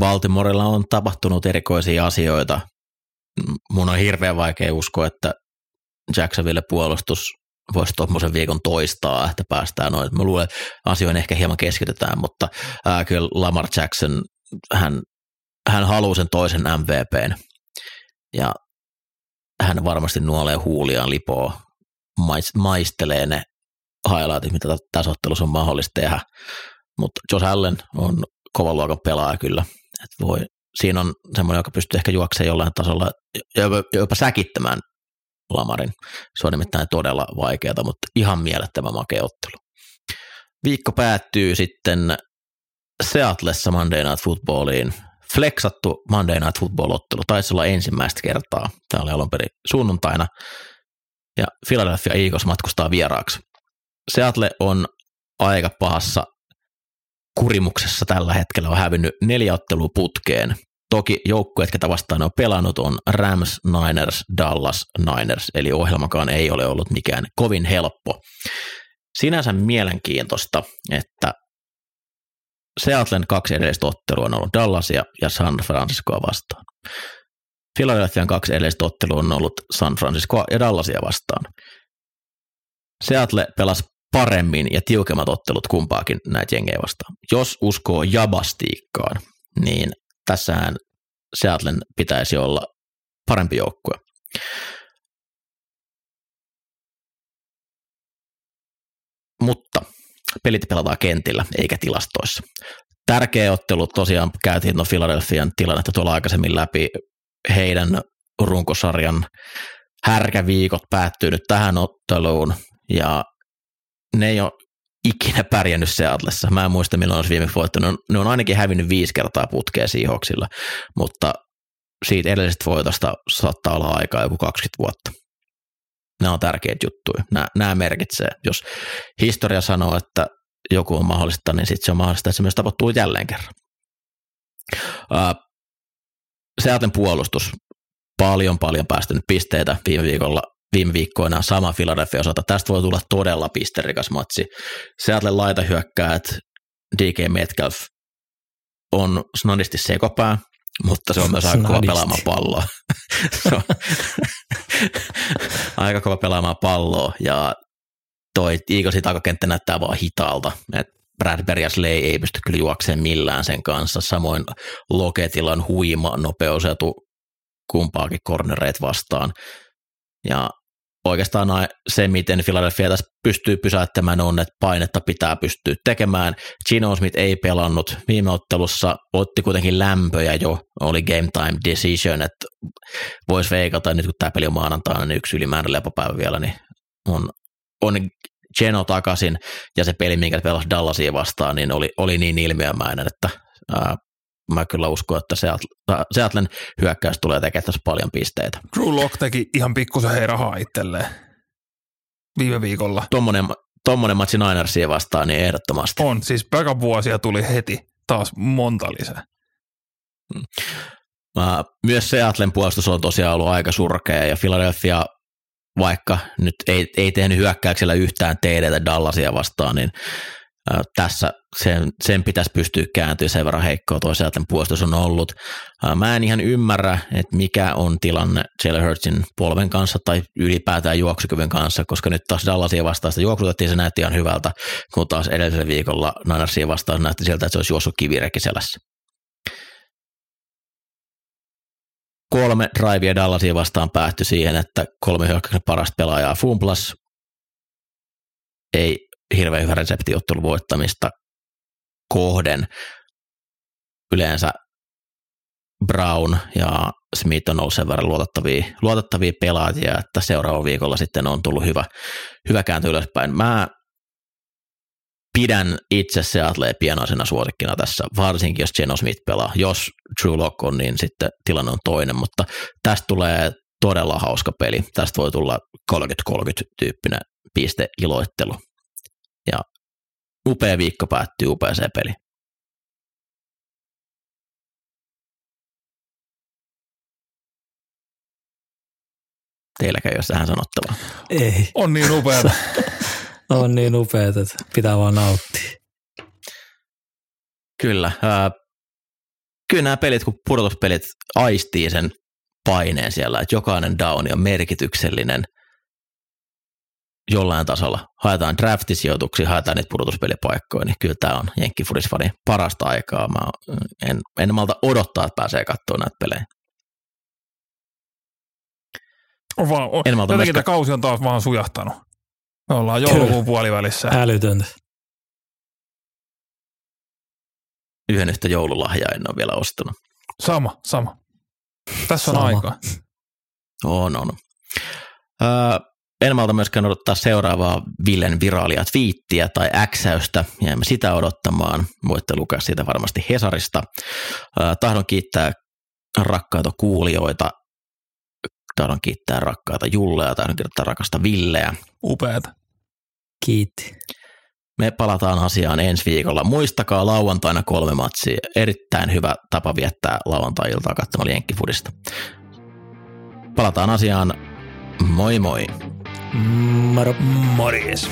Baltimorella on tapahtunut erikoisia asioita. Mun on hirveän vaikea uskoa, että Jacksonville puolustus voisi tuommoisen viikon toistaa, että päästään noin. Mä luulen, että asioihin ehkä hieman keskitytään, mutta ää, kyllä Lamar Jackson, hän, hän haluaa sen toisen MVPn ja hän varmasti nuolee huuliaan lipoa, maistelee ne highlightit, mitä tässä ottelussa on mahdollista tehdä. Mutta Josh Allen on kovan luokan pelaaja kyllä. Et voi, siinä on semmoinen, joka pystyy ehkä juoksemaan jollain tasolla, jopa, jopa säkittämään Lamarin. Se on nimittäin todella vaikeaa, mutta ihan mielettömän makea ottelu. Viikko päättyy sitten Seatlessa Monday Night Footballiin. Flexattu Monday Night Football-ottelu taisi olla ensimmäistä kertaa. Tämä oli alun perin sunnuntaina. Ja Philadelphia Eagles matkustaa vieraaksi. Seattle on aika pahassa kurimuksessa tällä hetkellä. On hävinnyt neljä ottelua putkeen. Toki joukkueet, ketä vastaan on pelannut, on Rams, Niners, Dallas, Niners, eli ohjelmakaan ei ole ollut mikään kovin helppo. Sinänsä mielenkiintoista, että Seattlen kaksi edellistä ottelua on ollut Dallasia ja San Franciscoa vastaan. Philadelphian kaksi edellistä ottelua on ollut San Franciscoa ja Dallasia vastaan. Seattle pelasi paremmin ja tiukemmat ottelut kumpaakin näitä jengejä vastaan. Jos uskoo jabastiikkaan, niin tässähän Seattlen pitäisi olla parempi joukkue. Mutta pelit pelataan kentillä eikä tilastoissa. Tärkeä ottelu tosiaan käytiin no Philadelphian tilannetta tuolla aikaisemmin läpi. Heidän runkosarjan härkäviikot päättyy nyt tähän otteluun ja ne ei ole ikinä pärjännyt Seatlessa. Mä en muista, milloin olisi viimeksi voittanut. Ne on ainakin hävinnyt viisi kertaa putkea Seahawksilla, mutta siitä edellisestä voitosta saattaa olla aikaa joku 20 vuotta. Nämä on tärkeitä juttuja. Nämä, nämä merkitsee. Jos historia sanoo, että joku on mahdollista, niin sitten se on mahdollista, että se myös tapahtuu jälleen kerran. Seatlen puolustus, paljon paljon päästänyt pisteitä viime viikolla viime viikkoina sama Philadelphia osalta. Tästä voi tulla todella pisterikas matsi. Seattle laita hyökkäät DK Metcalf on snadisti sekopää, mutta se on myös aika kova pelaamaan palloa. se on aika kova pelaamaan palloa ja toi Eaglesin takakenttä näyttää vaan hitaalta. Et Bradbury ja Slay ei pysty kyllä juokseen millään sen kanssa. Samoin Loketilla on huima nopeus kumpaakin cornereit vastaan. Ja oikeastaan se, miten Philadelphia tässä pystyy pysäyttämään on, että painetta pitää pystyä tekemään. Gino Smith ei pelannut. Viime ottelussa, otti kuitenkin lämpöjä jo, oli game time decision, että voisi veikata, nyt kun tämä peli on maanantaina, niin yksi ylimääräinen lepopäivä vielä, niin on, on Geno takaisin, ja se peli, minkä pelasi Dallasia vastaan, niin oli, oli niin ilmiömäinen, että ää, mä kyllä uskon, että Seattlen hyökkäys tulee tekemään tässä paljon pisteitä. Drew Lock teki ihan pikkusen hei rahaa itselleen viime viikolla. Tuommoinen, tuommoinen matsi Ninersia vastaan, niin ehdottomasti. On, siis vuosia tuli heti taas monta lisää. Hmm. Myös Seattlen puolustus on tosiaan ollut aika surkea ja Philadelphia vaikka nyt ei, ei tehnyt hyökkäyksellä yhtään TDtä Dallasia vastaan, niin tässä sen, sen pitäisi pystyä kääntyä sen verran heikkoa toisaalta puolustus on ollut. Mä en ihan ymmärrä, että mikä on tilanne Jalen Hurtsin polven kanssa tai ylipäätään juoksukyvyn kanssa, koska nyt taas Dallasia vastaan sitä juoksutettiin, se näytti ihan hyvältä, kun taas edellisellä viikolla Ninersia vastaan näytti siltä, että se olisi juossut kivirekki selässä. Kolme drivea Dallasia vastaan päättyi siihen, että kolme hyökkäyksen parasta pelaajaa Fumplas ei hirveän hyvä resepti ottelun voittamista kohden. Yleensä Brown ja Smith on ollut sen verran luotettavia, luotettavia pelaajia, että seuraava viikolla sitten on tullut hyvä, hyvä kääntö ylöspäin. Mä pidän itse Seattle pienoisena suosikkina tässä, varsinkin jos Geno Smith pelaa. Jos True Lock on, niin sitten tilanne on toinen, mutta tästä tulee todella hauska peli. Tästä voi tulla 30-30 tyyppinen piste iloittelu ja upea viikko päättyy upeaseen peli. Teilläkään ei ole tähän sanottavaa. Ei. On niin upeata. on niin upeata, että pitää vaan nauttia. Kyllä. Äh, kyllä nämä pelit, kun pudotuspelit aistii sen paineen siellä, että jokainen down on merkityksellinen – jollain tasolla haetaan draftisijoituksia, haetaan niitä pudotuspelipaikkoja, niin kyllä tämä on Jenkkifurisfanin parasta aikaa. Mä en, en malta odottaa, että pääsee katsomaan näitä pelejä. On vaan, on, en malta jotenkin myöskään... tämä kausi on taas vaan sujahtanut. Me ollaan joulukuun puolivälissä. Älytöntä. Yhden yhtä joululahjaa en ole vielä ostanut. Sama, sama. Tässä on sama. aika. On, on. Öö, en malta myöskään odottaa seuraavaa Villen viraalia twiittiä tai äksäystä. Jäämme sitä odottamaan. Voitte lukea siitä varmasti Hesarista. Tahdon kiittää rakkaita kuulijoita. Tahdon kiittää rakkaita Julleja. Tahdon kiittää rakasta Villeä. Upeata. Kiitti. Me palataan asiaan ensi viikolla. Muistakaa lauantaina kolme matsia. Erittäin hyvä tapa viettää lauantai-iltaa katsomalla Jenkkifudista. Palataan asiaan. Moi moi. Moro, morjes.